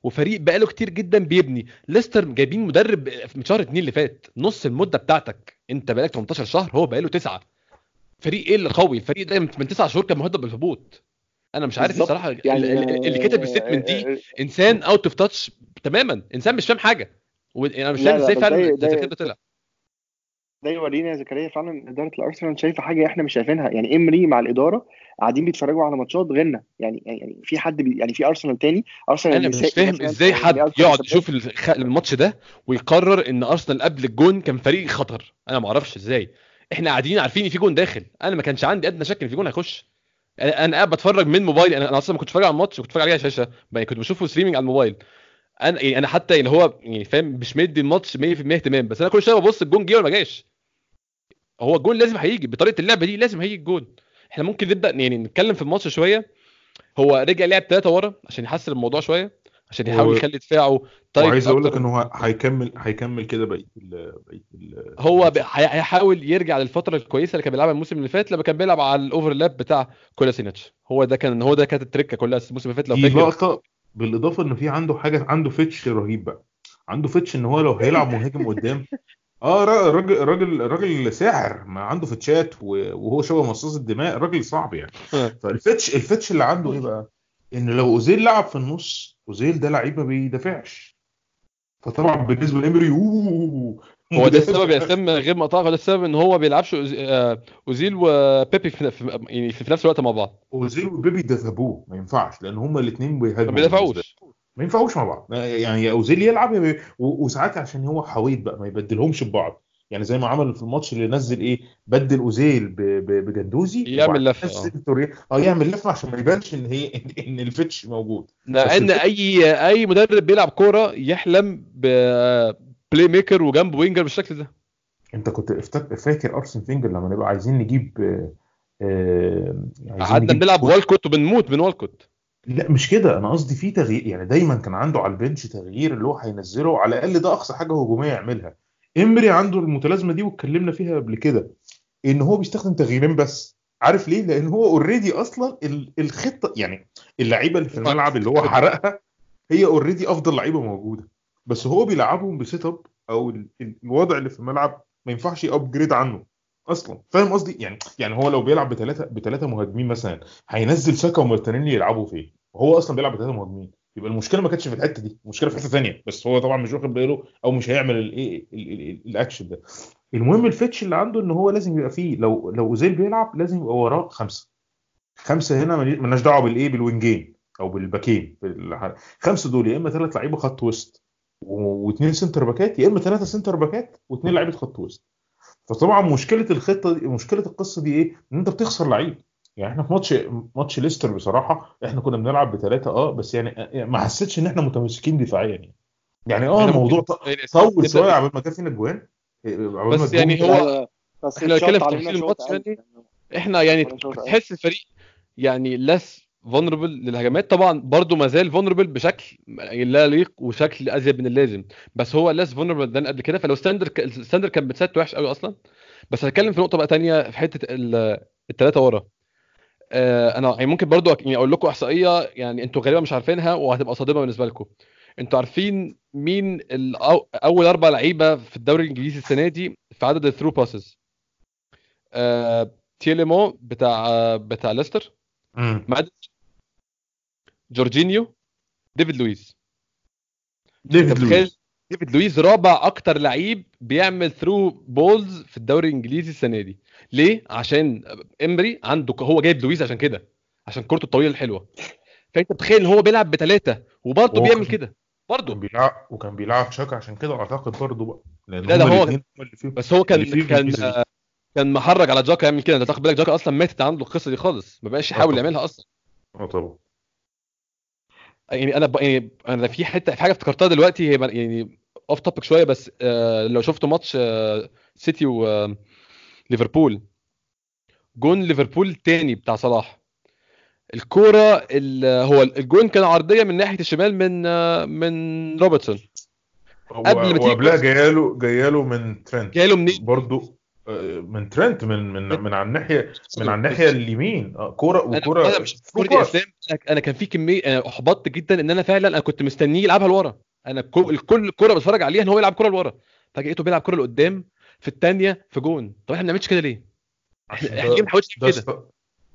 وفريق بقاله كتير جدا بيبني. ليستر جايبين مدرب من شهر اتنين اللي فات. نص المدة بتاعتك. أنت بقالك 18 شهر هو بقاله تسعة. فريق إيه اللي قوي؟ الفريق ده من تسع شهور كان مهدد بالهبوط. أنا مش عارف. الصراحة يعني ال- ال- اللي كتب ال statement دي إنسان out of touch تماما. إنسان مش فاهم حاجة. وأنا مش لا، فاهم إزاي فعلا ده- طلع. ده يورينا يا زكريا فعلا. إدارة الأرسنال شايفة حاجة إحنا مش شايفينها. يعني إمري مع الإدارة قاعدين بيتفرجوا على ماتشات غيرنا. يعني يعني في حد بي يعني في أرسنال تاني. أرسنال أنا مش فاهم إزاي أو حد يقعد. يشوف الماتش ده ويقرر إن أرسنال قبل الجون كان فريق خطر. أنا ما أعرفش إزاي. إحنا قاعدين عارفين إن في جون داخل. أنا ما كانش عندي ادنى شك إن في جون هيخش. أنا قاعد بتفرج من موبايلي. أنا أصلا ما كنتش بتفرج على الماتش كنت بتفرج عليه على الشاشة. كنت بشوفه streaming على الموبايل. أنا يعني أنا حتى اللي هو يعني فاهم مش مدي الماتش 100% اهتمام. بس أنا كل شوية ببص الجون جه ولا ما جاش. هو الجون لازم هيجي. بطريقة اللعبة دي لازم هيجي الجون. إحنا ممكن نبدأ يعني نتكلم في الماتش شوية. هو رجع لعب ثلاثة ورا عشان يحسن الموضوع شوية. عشان يحاول يخلي دفاعه طيب وعايز أقول لك أكتر. ان هو هيكمل هيكمل كده بقية بقية هو هيحاول يرجع للفترة الكويسة اللي كان بيلعبها الموسم اللي فات لما كان بيلعب على ال overlap بتاع كولاسينيتش. هو ده كان هو ده كانت التركة كلها الموسم اللي فات لو دي فاكر. لقطة بالإضافة ان في عنده حاجة عنده fetish رهيب بقى. عنده fetish إن هو لو هيلعب مهاجم قدام. آه را- راجل راجل راجل ساحر. ما عنده fetish ات و- وهو شبه مصاص الدماء. راجل صعب يعني. فال fetish ال fetish اللي عنده إيه بقى؟ إن لو أوزيل لعب في النص أوزيل ده لعيب ما بيدافعش. فطبعا بالنسبة لامري هو ده السبب يا اسلام غير مقطع هو ده السبب إن هو ما بيلعبش آه، أوزيل وبيبي في يعني في نفس الوقت مع بعض. أوزيل وبيبي دافعوه ما ينفعش لأن هما الاثنين ما بيهاجموا بيدافعوش ما ينفعوش مع بعض. يعني أوزيل يلعب وساعات عشان هو حويط بقى ما يبدلهمش ببعض. يعني زي ما عمل في الماتش اللي نزل إيه بدل أوزيل بجندوزي يعمل نزل توريه آه يعمل لفة عشان ما يبانش إن هي إن ال fetish موجود. مع بس إن الفكرة- اي أي مدرب بيلعب كورة يحلم ب playmaker وجنب winger بالشكل ده. أنت كنت فاكر أرسن فينجر لما نبقى عايزين نجيب آه، آه، قعدنا نجيب بنلعب والكوت وبنموت من والكوت. لا مش كده. أنا قصدي في تغيير يعني دايما كان عنده على ال bench تغيير اللي هو هينزله على الأقل ده أقصى حاجة هجومية يعملها. إمري عنده المتلازمة دي واتكلمنا فيها قبل كده إن هو بيستخدم تغييرين بس. عارف ليه؟ لأن هو already أصلا ال- الخطة يعني اللعيبة اللي في الملعب اللي هو حرقها هي already أفضل لعيبة موجودة. بس هو بيلعبهم ب setup أو ال- ال- الوضع اللي في الملعب ما ينفعش ي upgrade عنه أصلا. فاهم قصدي؟ يعني يعني هو لو بيلعب بثلاثه بثلاثه مهاجمين مثلا هينزل ساكا ومارتينيلي يلعبوا فين؟ وهو أصلا بيلعب بثلاثه مهاجمين. يبقى المشكلة ما كانتش في الحتة دي المشكلة في حتة ثانية بس هو طبعا مش واخد باله أو مش هيعمل الايه ال- ال- ال- الاكشن ده. المهم ال fetish اللي عنده إن هو لازم يبقى فيه لو لو أوزيل بيلعب لازم يبقى وراه خمسة. خمسة هنا مالناش دعوة بالإيه بالوينجين أو بال back ين. خمسة دول يا إما ثلاث لعيبة خط وسط واثنين center back ات يا إما ثلاثة center back ات واثنين لعيبة خط وسط. فطبعا مشكلة الخطة دي مشكلة القصة دي إيه؟ إن أنت بتخسر لعيب. يعني إحنا في ماتش ماتش ليستر بصراحة إحنا كنا بنلعب بثلاثه آه بس يعني آه، ما حسيتش إن إحنا متمسكين دفاعيا يعني يعني آه الموضوع يعني طول نبدأ- شوية عبال ما جاب فينا ما بس يعني هو- بس إحنا اتشاط نتكلم في تفاصيل الماتش. يعني. إحنا يعني. تحس الفريق يعني less vulnerable للهجمات طبعا برضو ما زال vulnerable بشكل لا يليق وشكل أزيد من اللازم بس هو less vulnerable ده قبل كده فلو standard ال standard كان بتسات وحش قوي أصلا بس هتكلم في نقطة بقى تانية في حتة الثلاثه ورا أنا يعني ممكن برضو يعني أقول لكم إحصائية يعني أنتوا غالبا مش عارفينها وهتبقى صادمة بالنسبة لكم. أنتوا عارفين مين أول أربع لعيبة في الدوري الإنجليزي السنة دي في عدد ال through passes آه تيليمانس بتاع آه بتاع ليستر جورجينيو ديفيد لويس. ديفيد لويس. ديفيد لويس رابع أكتر لعيب بيعمل through balls في الدوري الإنجليزي السنة دي. ليه؟ عشان إمري عنده هو جايب لويس عشان كده عشان كورته الطويلة الحلوة. فأنت تخيل ان هو بيلعب بثلاثه وبرضه بيعمل كان- كده؟ كان برضه بيلعب وكان بيلعب شاكا عشان كده أعتقد برضه بقى لأن لا، هو- فيهم بس هو كان كان. آه، كان محرج على جاكا يعمل كده. أنت تاخد بالك جاكا أصلا ماتت عنده القصة دي خالص ما بقاش يحاول طبعا. يعملها أصلا. آه طبعا. يعني أنا ب... يعني أنا في حتة في حاجة افتكرتها دلوقتي هي يعني off topic شوية بس آه لو شفتوا ماتش آه سيتي وليفربول جون ليفربول تاني بتاع صلاح. الكورة ال- هو الجون كان عرضية من ناحية الشمال من آه من روبرتسون. قبل ما تيجي وقبلها الكورة. جاية له جاية له من ترنت. جاي له منين برضو آه، من ترنت من من من على الناحية من على الناحية اليمين. آه، كورة وكورة أنا مش. إسلام. أنا- أنا كان في كمية أنا أحبطت جدا إن أنا فعلا أنا كنت مستنيه يلعبها لورا. أنا كل كوره بتفرج عليها إن هو يلعب كوره لورا فلقيته بيلعب كوره لقدام في الثانية في جون طب إحنا ما بنعملش كده ليه؟ إحنا ليه ما ده بنحاولش ده كده؟ است-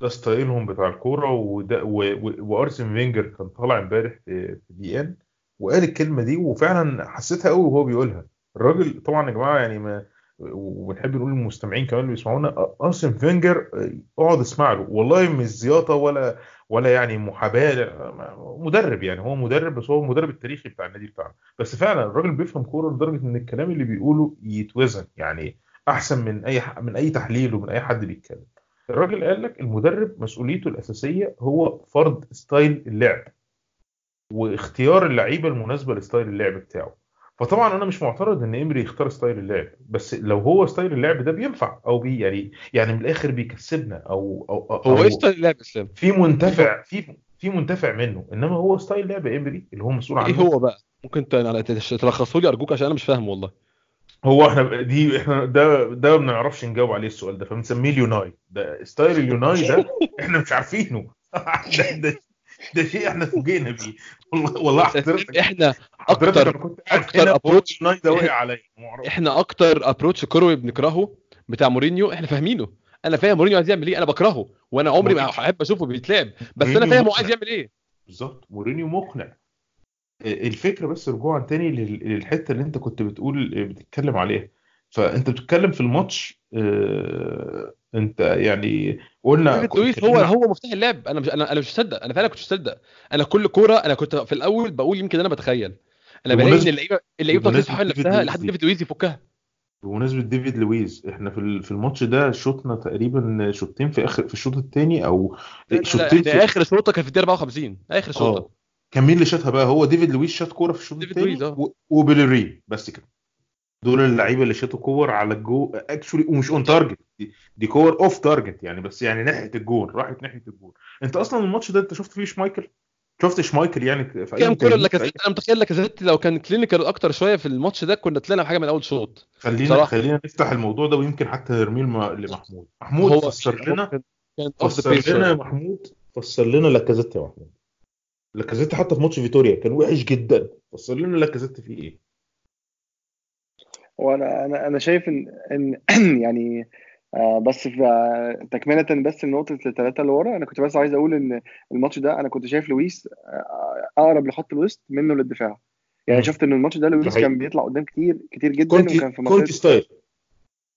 ده style هم بتاع الكورة وده وأرسن فينجر كان طالع امبارح في دي إن وقال الكلمة دي وفعلا حسيتها قوي وهو بيقولها الراجل طبعا يا جماعة يعني ما وبنحب نقول للمستمعين كمان اللي بيسمعونا أرسن فينجر آه، اقعد اسمع له والله مش زياطة ولا ولا يعني محاباه مدرب يعني هو مدرب بس هو المدرب التاريخي بتاع النادي بتاعنا. بس فعلا الراجل بيفهم كورة لدرجة إن الكلام اللي بيقوله يتوزن يعني أحسن من أي من أي تحليل ومن أي حد بيتكلم. الراجل قال لك المدرب مسؤوليته الأساسية هو فرض style اللعب واختيار اللعيبة المناسبة ل style اللعب بتاعه. فطبعا أنا مش معترض إن امري يختار style اللعب بس لو هو style اللعب ده بينفع أو بي يعني يعني من الآخر بيكسبنا أو أو, أو هو إيه style اللعب اسلام؟ في منتفع في في منتفع منه إنما هو style لعب امري اللي هو مسؤول عنه إيه هو بقى؟ ممكن تلخصه لي أرجوك عشان أنا مش فاهم والله هو إحنا دي إحنا ده ده ما بنعرفش نجاوب عليه السؤال ده فبنسميه اليوناي ده style اليوناي ده إحنا مش عارفينه ده, ده, ده شيء إحنا فوجئنا بيه. والله والله حضرتك إحنا أكتر اليوناي ده وقع عليا. إحنا أكتر approach كروي بنكرهه بتاع مورينيو إحنا فاهمينه. أنا فاهم مورينيو عايز يعمل إيه أنا بكرهه. وأنا عمري ما أحب أشوفه بيتلعب. بس أنا فاهم هو. عايز يعمل إيه. بالظبط. مورينيو مقنع. الفكرة بس رجوعا تاني لل- للحتة اللي أنت كنت بتقول بتتكلم عليها. فأنت بتتكلم في الماتش آه، أنت يعني قلنا لويس هو هو مفتاح اللعب. أنا مش أنا أنا مش مصدق أنا فعلا كنت مصدق أنا كل كورة أنا كنت في الأول بقول يمكن أنا بتخيل. أنا بلاقي إن اللعيبه اللعيبة حول ديفيد نفسها لويس لحد دي. ديفيد لويس يفكها. بمناسبة ديفيد لويز إحنا في في الماتش ده شوطنا تقريبا شوطين في اخر في الشوط الثاني أو شوطين في آخر شوطة كان في الدقيقة 54 آخر شوطة. آه. كان مين اللي شاطها بقى؟ هو ديفيد لويز شاط كورة في الشوط الثاني لويز، آه. وبيليري بس كده. دول اللعيبة اللي شاطوا كور على الجون actually ومش on target دي, كور off target يعني بس يعني ناحية الجون راحت ناحية الجون. انت أصلا الماتش ده أنت شفت فيه شمايكل؟ شفت شمايكل يعني في أي كام كوره كانت أنا متخيل لك لو كان clinical أكتر شوية في الماتش ده كنا طلعنا بحاجة من أول شوط. خلينا بصراحة. خلينا نفتح الموضوع ده ويمكن حتى نرميه لم- لمحمود. محمود هو فسر لنا فسر لنا يا محمود فسر لنا لاكازيت يا محمود. لاكازيت حتى في ماتش فيتوريا كان وحش جدا. فسر لنا لاكازيت فيه إيه؟ وأنا أنا أنا شايف ان ان يعني آه، بس في تكملة بس لنقطة الثلاثة اللي ورا أنا كنت بس عايز أقول إن الماتش ده أنا كنت شايف لويس آه، أقرب لخط الوسط منه للدفاع يعني. شفت إن الماتش ده لويس. كان بيطلع قدام كتير كتير جدا وكان في style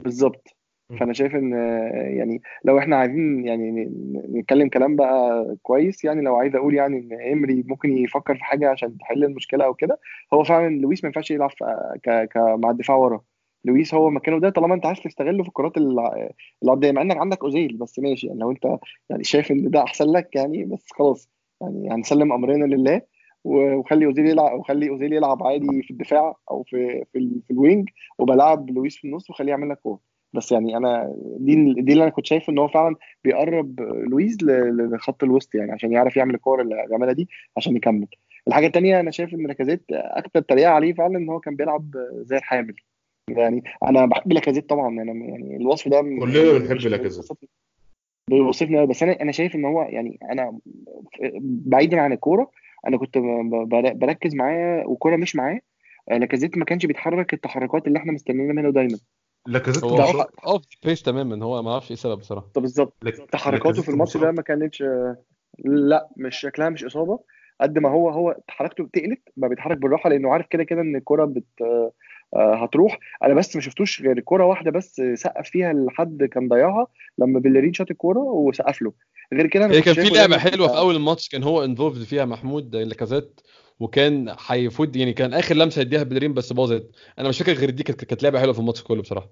بالظبط. فأنا شايف إن يعني لو إحنا عايزين يعني نتكلم كلام بقى كويس يعني لو عايز أقول يعني إن امري ممكن يفكر في حاجة عشان تحل المشكلة أو كده هو فعلا لويس ما ينفعش يلعب ك... ك... مع الدفاع ورا لويس هو مكانه ده طالما أنت عايز تستغله في الكرات الع- العرضية مع إنك عندك أوزيل بس ماشي يعني لو أنت يعني شايف إن ده أحسن لك يعني بس خلاص يعني هنسلم امرنا لله وخلي أوزيل يلعب وخلي أوزيل يلعب عادي في الدفاع أو في في. في ال wing وبلعب لويس في النص وخليه يعمل لك كوره بس يعني أنا دي دي اللي أنا كنت شايف إن هو فعلا بيقرب لويز لخط الوسط يعني عشان يعرف يعمل الكور اللي بيعملها دي عشان يكمل. الحاجة الثانية أنا شايف إن لاكازيت أكتر تريقه عليه فعلا إن هو كان بيلعب زي الحامل. يعني أنا بحب لاكازيت طبعا أنا يعني الوصف ده كلنا بنحب لاكازيت. بيوصفني- بس أنا أنا شايف إن هو يعني أنا بعيدا عن الكورة أنا كنت بركز معاه والكوره مش معاه. لاكازيت ما كانش بيتحرك التحركات اللي إحنا مستنيينها منه دايما. لاكازيت هو off pace تماما هو ما أعرفش إيه السبب بصراحة. طب بالظبط. تحركاته في الماتش ده. ما كانتش لا مش شكلها مش إصابة قد ما هو هو حركته بتقلت بقى بيتحرك بالراحة لأنه عارف كده كده إن الكرة بت آه، هتروح. أنا بس ما شفتوش غير كرة واحدة بس سقف فيها لحد كان ضيعها لما بيلرين شاط الكوره وسقف له. غير كده أنا كان في لعبة حلوة في آه، أول الماتش كان هو involved فيها محمود لاكازيت وكان هيفوت يعني كان آخر لمسة يديها بلرين بس باظت. أنا مش فاكر غير دي كانت كانت لعبة حلوة في الماتش كله بصراحة.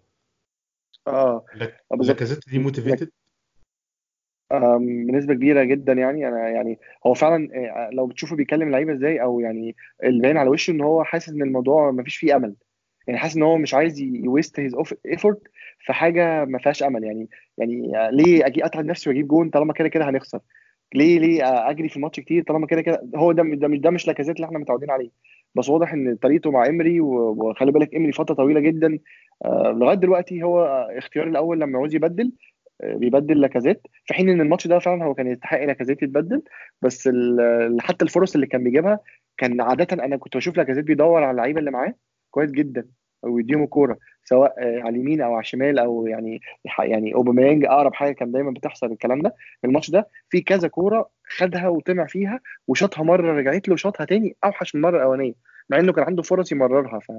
آه. لك- آه،. لاكازيت demotivated آم، بنسبة كبيرة جدا يعني. أنا يعني هو فعلا آه، لو بتشوفه بيكلم اللعيبة إزاي أو يعني اللي باين على وشه إن هو حاسس إن الموضوع ما فيش فيه أمل. يعني حاسس إن هو مش عايز يwaste his effort في حاجة ما فيهاش أمل. يعني يعني آه، ليه أجي أتعب نفسي وأجيب جون طالما كده كده هنخسر؟ ليه ليه اجري في الماتش كتير طالما كده كده هو ده ده مش ده مش لاكازيت اللي إحنا متعودين عليه. بس واضح ان طريقته مع امري وخلي بالك امري فترة طويلة جدا آه، لغاية دلوقتي هو اختيار الأول لما عاوز يبدل آه، بيبدل لاكازيت في حين إن الماتش ده فعلا هو كان يستحق لاكازيت يتبدل بس حتى الفرص اللي كان بيجيبها كان عاده أنا كنت بشوف لاكازيت بيدور على اللعيبة اللي معاه كويس جدا. ويديهم الكورة سواء آه، على اليمين أو على الشمال أو يعني يعني أوباميانج أقرب حاجة كان دايما بتحصل الكلام ده الماتش ده في كذا كورة خدها وطمع فيها وشاطها مرة رجعت له وشاطها تاني أوحش من المرة الأولانية مع إنه كان عنده فرص يمررها ف...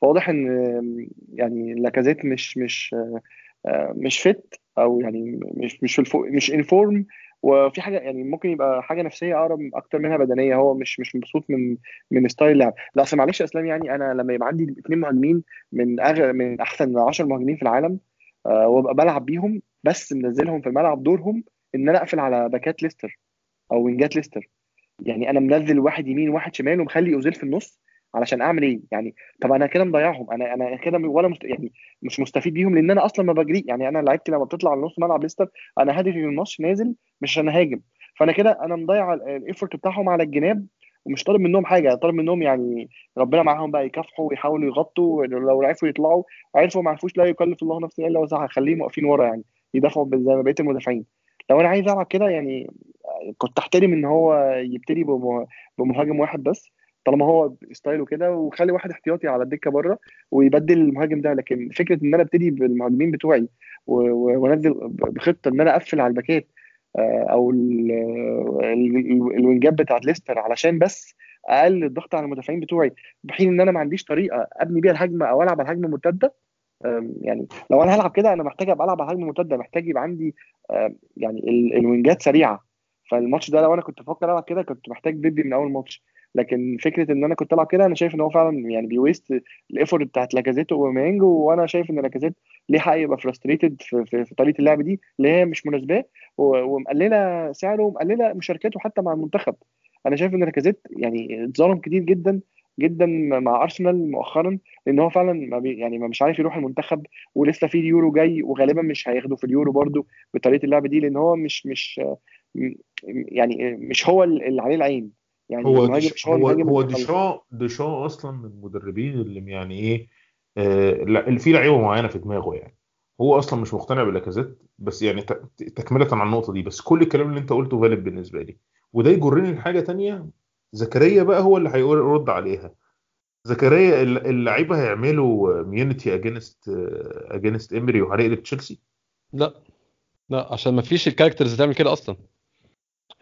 فواضح إن يعني لاكازيت مش مش آه، آه، مش فت أو يعني مش مش في الفو مش انفورم وفي حاجة يعني ممكن يبقى حاجة نفسية أقرب أكتر منها بدنية هو مش مش مبسوط من من style اللعب. لا أصل معلش إسلام يعني أنا لما يبقى عندي اثنين مهاجمين من أغ... من أحسن 10 مهاجمين في العالم آه، وأبقى بلعب بيهم بس منزلهم في الملعب دورهم إن أنا أقفل على باكات ليستر أو wingات ليستر. يعني أنا منزل واحد يمين وواحد شمال ومخلي أوزيل في النص علشان أعمل إيه؟ يعني طب أنا كده مضيعهم. أنا أنا كده ولا مست... يعني مش مستفيد بيهم لأن أنا أصلا ما بجري. يعني أنا لعيبتي لما بتطلع على نص ملعب ليستر أنا هدفي من الماتش نازل مش عشان اهاجم فأنا كده أنا مضيع ال effort بتاعهم على الجناب ومش طالب منهم حاجة. طالب منهم يعني ربنا معاهم بقى يكافحوا ويحاولوا يغطوا لو عرفوا يطلعوا. عرفوا ما عرفوش لا يكلف الله نفسا إلا وسعها. خليهم واقفين ورا يعني يدافعوا زي ما بقية المدافعين. لو أنا عايز ألعب كده يعني كنت أحترم إن هو يبتدي بمه- بمهاجم واحد بس. طالما هو style ه كده وخلي واحد احتياطي على الدكة بره ويبدل المهاجم ده. لكن فكرة إن أنا أبتدي بالمهاجمين بتوعي وأنزل بخطة إن أنا أقفل على الباكات آه، أو ال- ال- ال wingات بتاعت ليستر علشان بس أقلل الضغط على المدافعين بتوعي بحين إن أنا ما عنديش طريقة أبني بيها الهجمة أو ألعب على الهجمة المرتده يعني لو أنا هلعب كده أنا محتاج أبقى ألعب على الهجمة المرتده محتاج يبقى عندي يعني ال- ال wingات سريعة. فالماتش ده لو أنا كنت بفكر ألعب كده كنت محتاج بيبي من أول ماتش. لكن فكرة إن أنا كنت ألعب كده أنا شايف إن هو فعلا يعني بي waste ال effort بتاعت لاكازيت واوباميانج وأنا شايف إن لاكازيت ليه حق يبقى frustrated في, في, في طريقة اللعب دي اللي هي مش مناسباه ومقللة سعره ومقللة مشاركاته حتى مع المنتخب. أنا شايف إن لاكازيت يعني اتظلم كتير جدا جدا مع أرسنال مؤخرا لأن هو فعلا ما بي يعني ما مش عارف يروح المنتخب ولسه في اليورو جاي وغالبا مش هياخده في اليورو برضو بطريقة اللعب دي لأن هو مش مش يعني مش هو اللي عليه العين. يعني هو المهاجم ديش مش هو هو المهاجم هو اللي بيخلص. ديشا ديشا أصلا من المدربين اللي يعني إيه آه في لعيبة معينة في دماغه يعني. هو أصلا مش مقتنع بلاكازيت بس يعني ت- تكملة على النقطة دي بس كل الكلام اللي أنت قلته valid بالنسبة لي. وده يجرني لحاجة تانية زكريا بقى هو اللي هيقول يرد عليها. زكريا الل- اللعيبة هيعملوا mutiny against against إيمري وهنقلب تشيلسي؟ لا لا عشان ما فيش ال characters تعمل كده أصلا.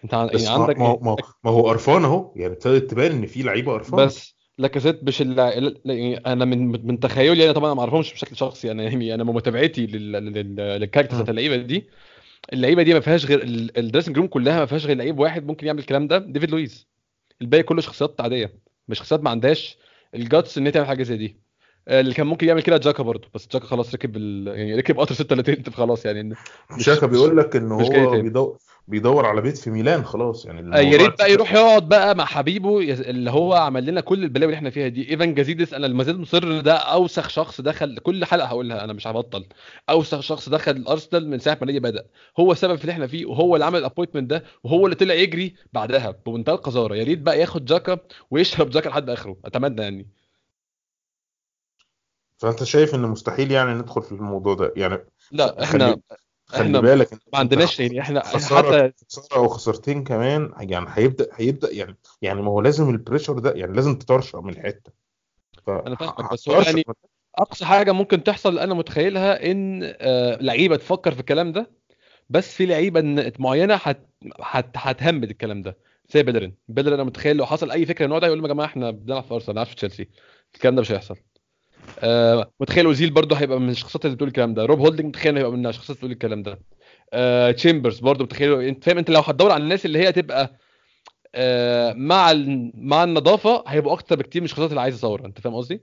انت يعني عندك ما ما, ما هو قرفان اهو. يعني ابتدت تبان ان في لعيبة قرفان. بس لاكازيت مش الل... ال- يعني أنا من من تخيلي أنا طبعا ما اعرفهمش بشكل شخصي. أنا يعني أنا من متابعتي لل... لل... بتاعت اللعيبه دي. اللعيبة دي ما فيهاش غير ال- ال dressing room كلها ما فيهاش غير لعيب واحد ممكن يعمل الكلام ده ديفيد لويز الباقي كله شخصيات عادية مش شخصيات ما عندهاش ال guts إن هي تعمل حاجة زي دي. اللي كان ممكن يعمل كده جاكا برضه بس جاكا خلاص ركب ال... يعني ركب قطر 36 خلاص يعني مش شاكا بيقول لك إن هو. بيدور بيدور على بيت في ميلان خلاص يعني آه، يا ريت بقى. يروح يقعد بقى مع حبيبه اللي هو عمل لنا كل البلاوي اللي إحنا فيها دي. إيفان جازيدس أنا ما زلت مصر ده أوسخ شخص دخل كل حلقة هقولها أنا مش هبطل. أوسخ شخص دخل الأرسنال من ساعة ما النادي بدأ. هو السبب في اللي إحنا فيه وهو اللي عمل ال appointment ده وهو اللي طلع يجري بعدها بمنتهى القذارة. يا ريت بقى ياخد جاكا ويشرب جاكا لحد آخره. أتمنى يعني. فأنت شايف إن مستحيل يعني ندخل في الموضوع ده؟ يعني لا إحنا خلي, خلي بالك ما عندناش يعني إحنا حتى خسارة أو خسارتين كمان يعني هيبدا هيبدأ يعني يعني ما هو لازم ال pressure ده يعني لازم تطرشق من الحته أنا فاهمك بس هو يعني أقصى حاجة ممكن تحصل أنا متخيلها إن آه، لعيبة تفكر في الكلام ده بس في لعيبة معينة هت هت هتهمد الكلام ده. زي بيلرين بيلرين أنا متخيل لو حصل أي فكرة من النوع ده يقول لهم يا جماعة إحنا بنلعب في أرسنال بنلعب في تشيلسي. الكلام ده مش هيحصل. آه متخيل اوزيل برضه هيبقى من الشخصيات اللي بتقول الكلام ده. روب هولدنج متخيل هيبقى من الشخصيات اللي بتقول الكلام ده. آه تشامبرز برضه متخيل انت فاهم انت لو هتدور على الناس اللي هي تبقى آه مع ال... مع النظافة هيبقوا أكتر بكتير من الشخصيات اللي عايزة ثورة انت فاهم قصدي؟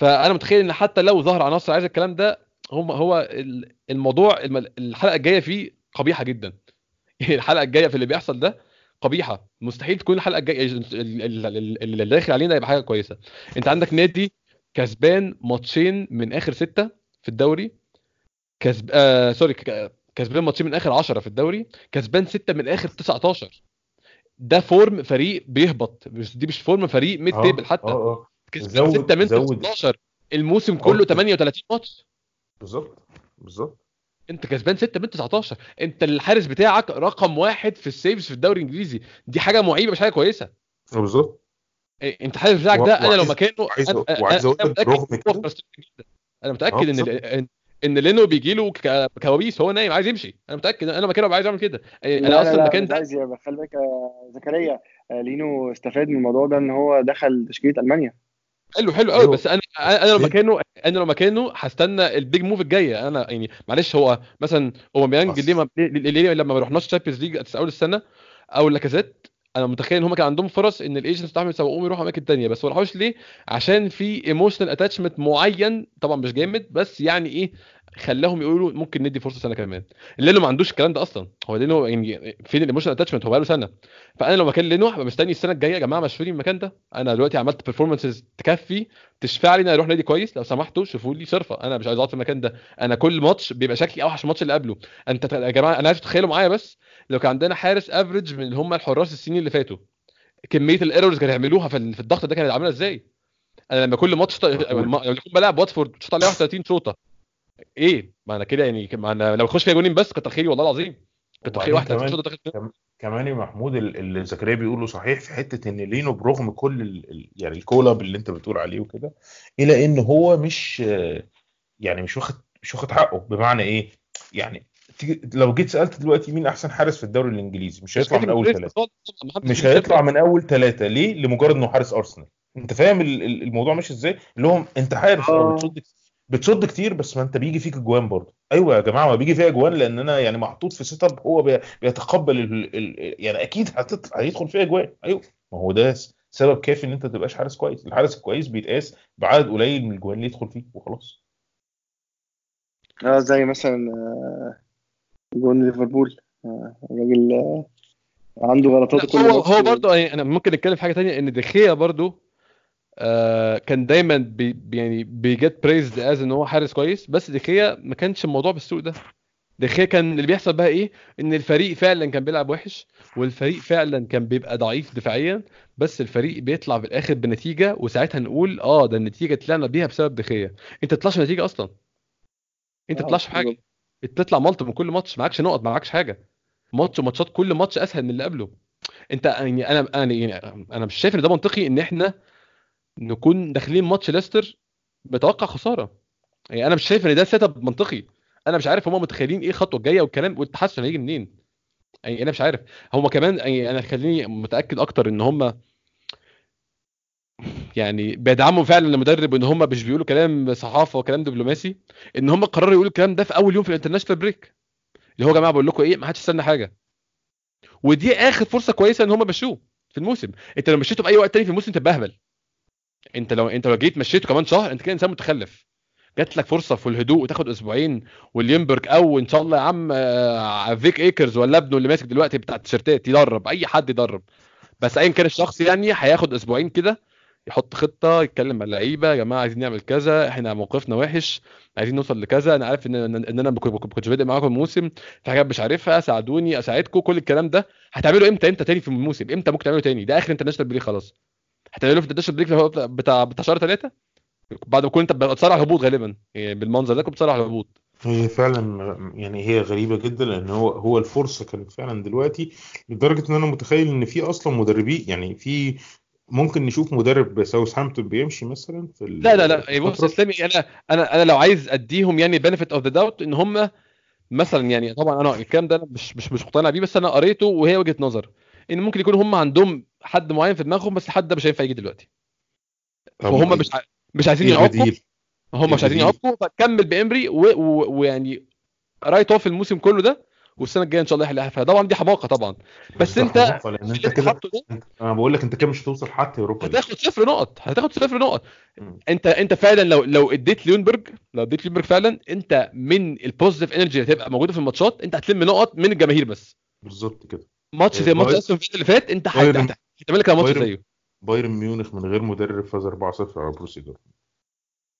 فأنا متخيل إن حتى لو ظهر عناصر عايزة الكلام ده هم هو ال- الموضوع الم- الحلقة الجاية فيه قبيحة جدا. الحلقة الجاية في اللي بيحصل ده قبيحة. مستحيل تكون الحلقة الجاية ال- ال- ال- اللي داخل علينا يبقى حاجة كويسة. أنت عندك نادي كسبان ماتشين من آخر ستة في الدوري. كسب آه sorry كسبان ماتشين من آخر 10 في الدوري. كسبان ستة من آخر 19 ده form فريق بيهبط. مش دي مش form فريق mid table حتى. آه آه. كسبان ستة من زود. 19 الموسم كله آه. 38 ماتش. بالظبط بالظبط. انت كسبان 6 من 19 انت الحارس بتاعك رقم واحد في ال saves في الدوري الإنجليزي. دي حاجة معيبة مش حاجة كويسة. بالظبط. إيه، انت الحارس بتاعك ده؟ أنا لو مكانه وعايز- لك إن هو كده-. أنا متأكد إن بالظبط. ان إن لينو بيجي له ك- كوابيس هو نايم عايز يمشي. أنا متأكد أنا مكانه عايز أعمل كده. إيه، أنا لا أصلا المكان مش ده عايز خلي بالك يا زكريا آه، لينو استفاد من الموضوع ده إن هو دخل تشكيلة ألمانيا. حلو حلو قوي أيوه. بس أنا أنا لو ليه؟ مكانه أنا لو مكانه هستنى ال big move الجاية. أنا يعني معلش هو مثلا أوباميانج ليه ليه لما ما رحناش Champions League اول السنة؟ أو لاكازيت؟ أنا متخيل إن هم كان عندهم فرص إن ال agents بتاعهم يسوقوهم يروحوا أماكن تانية بس ما راحوش ليه؟ عشان في emotional attachment معين طبعا مش جامد بس يعني إيه؟ خلاهم يقولوا ممكن ندي فرصة سنة كمان. لينو ما عندوش الكلام ده أصلا. هو لينو يعني فين ال emotional attachment هو بقاله سنة. فأنا لو مكان لينو هبقى مستني السنة الجاية يا جماعة مشوني المكان ده. أنا دلوقتي عملت performances تكفي. تشفع لي إن أنا أروح نادي كويس. لو سمحتوا شوفوا لي صرفة. أنا مش عايز أقعد في المكان ده. أنا كل ماتش بيبقى شكلي أوحش من الماتش اللي قبله. أنت يا جماعة أنا عايز تتخيلوا معايا بس. لو كان عندنا حارس average من اللي هم الحراس السنين اللي فاتوا. كمية ال errors كانوا يعملوها في ال- في الضغط ده كانت عاملة إزاي؟ أنا لما كل ماتش لما اكون بلعب واتفورد شوط عليها 31 شوطة. إيه ما أنا كده يعني ما أنا لو اخش فيها جونين بس كتر خيري والله العظيم كتر خيري 31 كمان- فيها. كمان يا محمود ال- اللي زكريا بيقوله صحيح في حتة إن لينو برغم كل ال... ال- يعني ال collapse اللي أنت بتقول عليه وكده الا إن هو مش يعني مش واخد مش واخد حقه بمعنى إيه؟ يعني لو جيت سألت دلوقتي مين أحسن حارس في الدوري الإنجليزي مش هيطلع من أول ثلاثة مش هيطلع من أول ثلاثة ليه؟ لمجرد إنه حارس أرسنال أنت فاهم ال- ال- الموضوع ماشي إزاي؟ اللي هو أنت حارس آه آه. بتصد بتصد كتير بس ما انت بيجي فيك اجوان برضه. أيوه يا جماعة ما بيجي فيها اجوان لأن أنا يعني محطوط في set up هو بي- بيتقبل ال... ال... يعني أكيد هتطلع هيدخل فيها اجوان أيوه. ما هو ده سبب كافي إن أنت تبقاش حارس كويس. الحارس الكويس بيتقاس بعدد قليل من الجوان اللي يدخل فيه وخلاص. آه زي مثلا آه، جون ليفربول. آه، الراجل آه، عنده غلطات كل هو هو برضه يعني أنا ممكن نتكلم في حاجة تانية إن دخيا برضه آه كان دايما بي يعني بي get praised as إن هو حارس كويس. بس دخيا ما كانش الموضوع بالسوء ده. دخيا كان اللي بيحصل بقى إيه؟ إن الفريق فعلا كان بيلعب وحش والفريق فعلا كان بيبقى ضعيف دفاعيا. بس الفريق بيطلع في الآخر بنتيجة وساعتها نقول آه ده النتيجة طلعنا بيها بسبب دخيا أنت تطلعش نتيجة أصلا. أنت آه، تطلعش بالظبط. انت تطلع ملط من كل ماتش معكش نقط معكش حاجة. ماتش وماتشات كل ماتش أسهل من اللي قبله. أنت يعني أنا أنا يعني أنا مش شايف إن ده منطقي إن إحنا نكون داخلين ماتش ليستر بتوقع خسارة. يعني أنا مش شايف إن ده set up منطقي. أنا مش عارف هم متخيلين إيه الخطوه الجاية والكلام والتحسن هيجي منين. يعني أنا مش عارف. هم كمان يعني أنا خليني متأكد أكتر إن هم يعني بيدعموا فعلا المدرب وان هم مش بيقولوا كلام صحافة وكلام دبلوماسي. إن هم قرروا يقولوا الكلام ده في أول يوم في ال international break. اللي هو يا جماعة بقول لكم إيه ما حدش يستنى حاجة. ودي آخر فرصة كويسة إن هم مشوه في الموسم. أنت لو مشيته في أي وقت تاني في الموسم تبقى اهبل انت لو انت لو جيت مشيته كمان شهر انت كده انسان متخلف. جات لك فرصة في الهدوء وتاخد أسبوعين وليونبرج أو إن شاء الله يا عم آه، ستيف إيكرز ولا ابنه اللي ماسك دلوقتي بتاع التيشيرتات يدرب أي حد يدرب. بس ايا كان الشخص يعني هياخد أسبوعين كده يحط خطة يتكلم مع اللعيبة يا جماعة عايزين نعمل كذا إحنا موقفنا وحش عايزين نوصل لكذا أنا عارف إن إن إن أنا ما كنتش بادئ معاكم الموسم في حاجات مش عارفها ساعدوني أساعدكم كل الكلام ده. هتعمله إمتى؟ إمتى تاني في الموسم؟ إمتى ممكن تعمله تاني؟ ده آخر international break خلاص. هتعمله في ال international break هو بتاع بتاع شهر ثلاثة بعد ما كنت بتصارع الهبوط غالبا. يعني بالمنظر ده كنت بتصارع الهبوط. هي فعلا يعني هي غريبة جدا لأن هو هو الفرصة كانت فعلا دلوقتي لدرجة إن أنا متخيل إن في أصلا مدربين يعني في ممكن نشوف مدرب ساوثهامبتون بيمشي مثلا في لا لا لا. يعني بص. اسمعني أنا أنا أنا لو عايز أديهم يعني benefit of the doubt إن هم مثلا يعني طبعا أنا الكلام ده أنا مش مش مش مقتنع بيه بس أنا قريته وهي وجهة نظر. إن ممكن يكون هم عندهم حد معين في دماغهم بس الحد ده مش هينفع يجي دلوقتي. فهم إيه- مش ع- مش عايزين إيه البديل؟ هم مش عايزين البديل؟ يعاقبوا فكمل بإمري و- و- ويعني write off الموسم كله ده والسنة الجاية إن شاء الله يحلها فطبعا دي حماقة طبعا. بس أنت لأن أنت كده أنا بقول لك أنت كده مش هتوصل حتى أوروبا. هتاخد صفر نقط. هتاخد صفر نقط. أنت أنت فعلا لو لو اديت ليونبرج لو اديت ليونبرج فعلا أنت من ال positive energy اللي هتبقى موجودة في الماتشات أنت هتلم نقط من الجماهير بس. بالظبط كده. ماتش زي ماتش أستون فيلا اللي فات انت هتعمل لك ماتش زيه. بايرن ميونخ من غير مدرب فاز 4-0 على بروسيا دورتموند.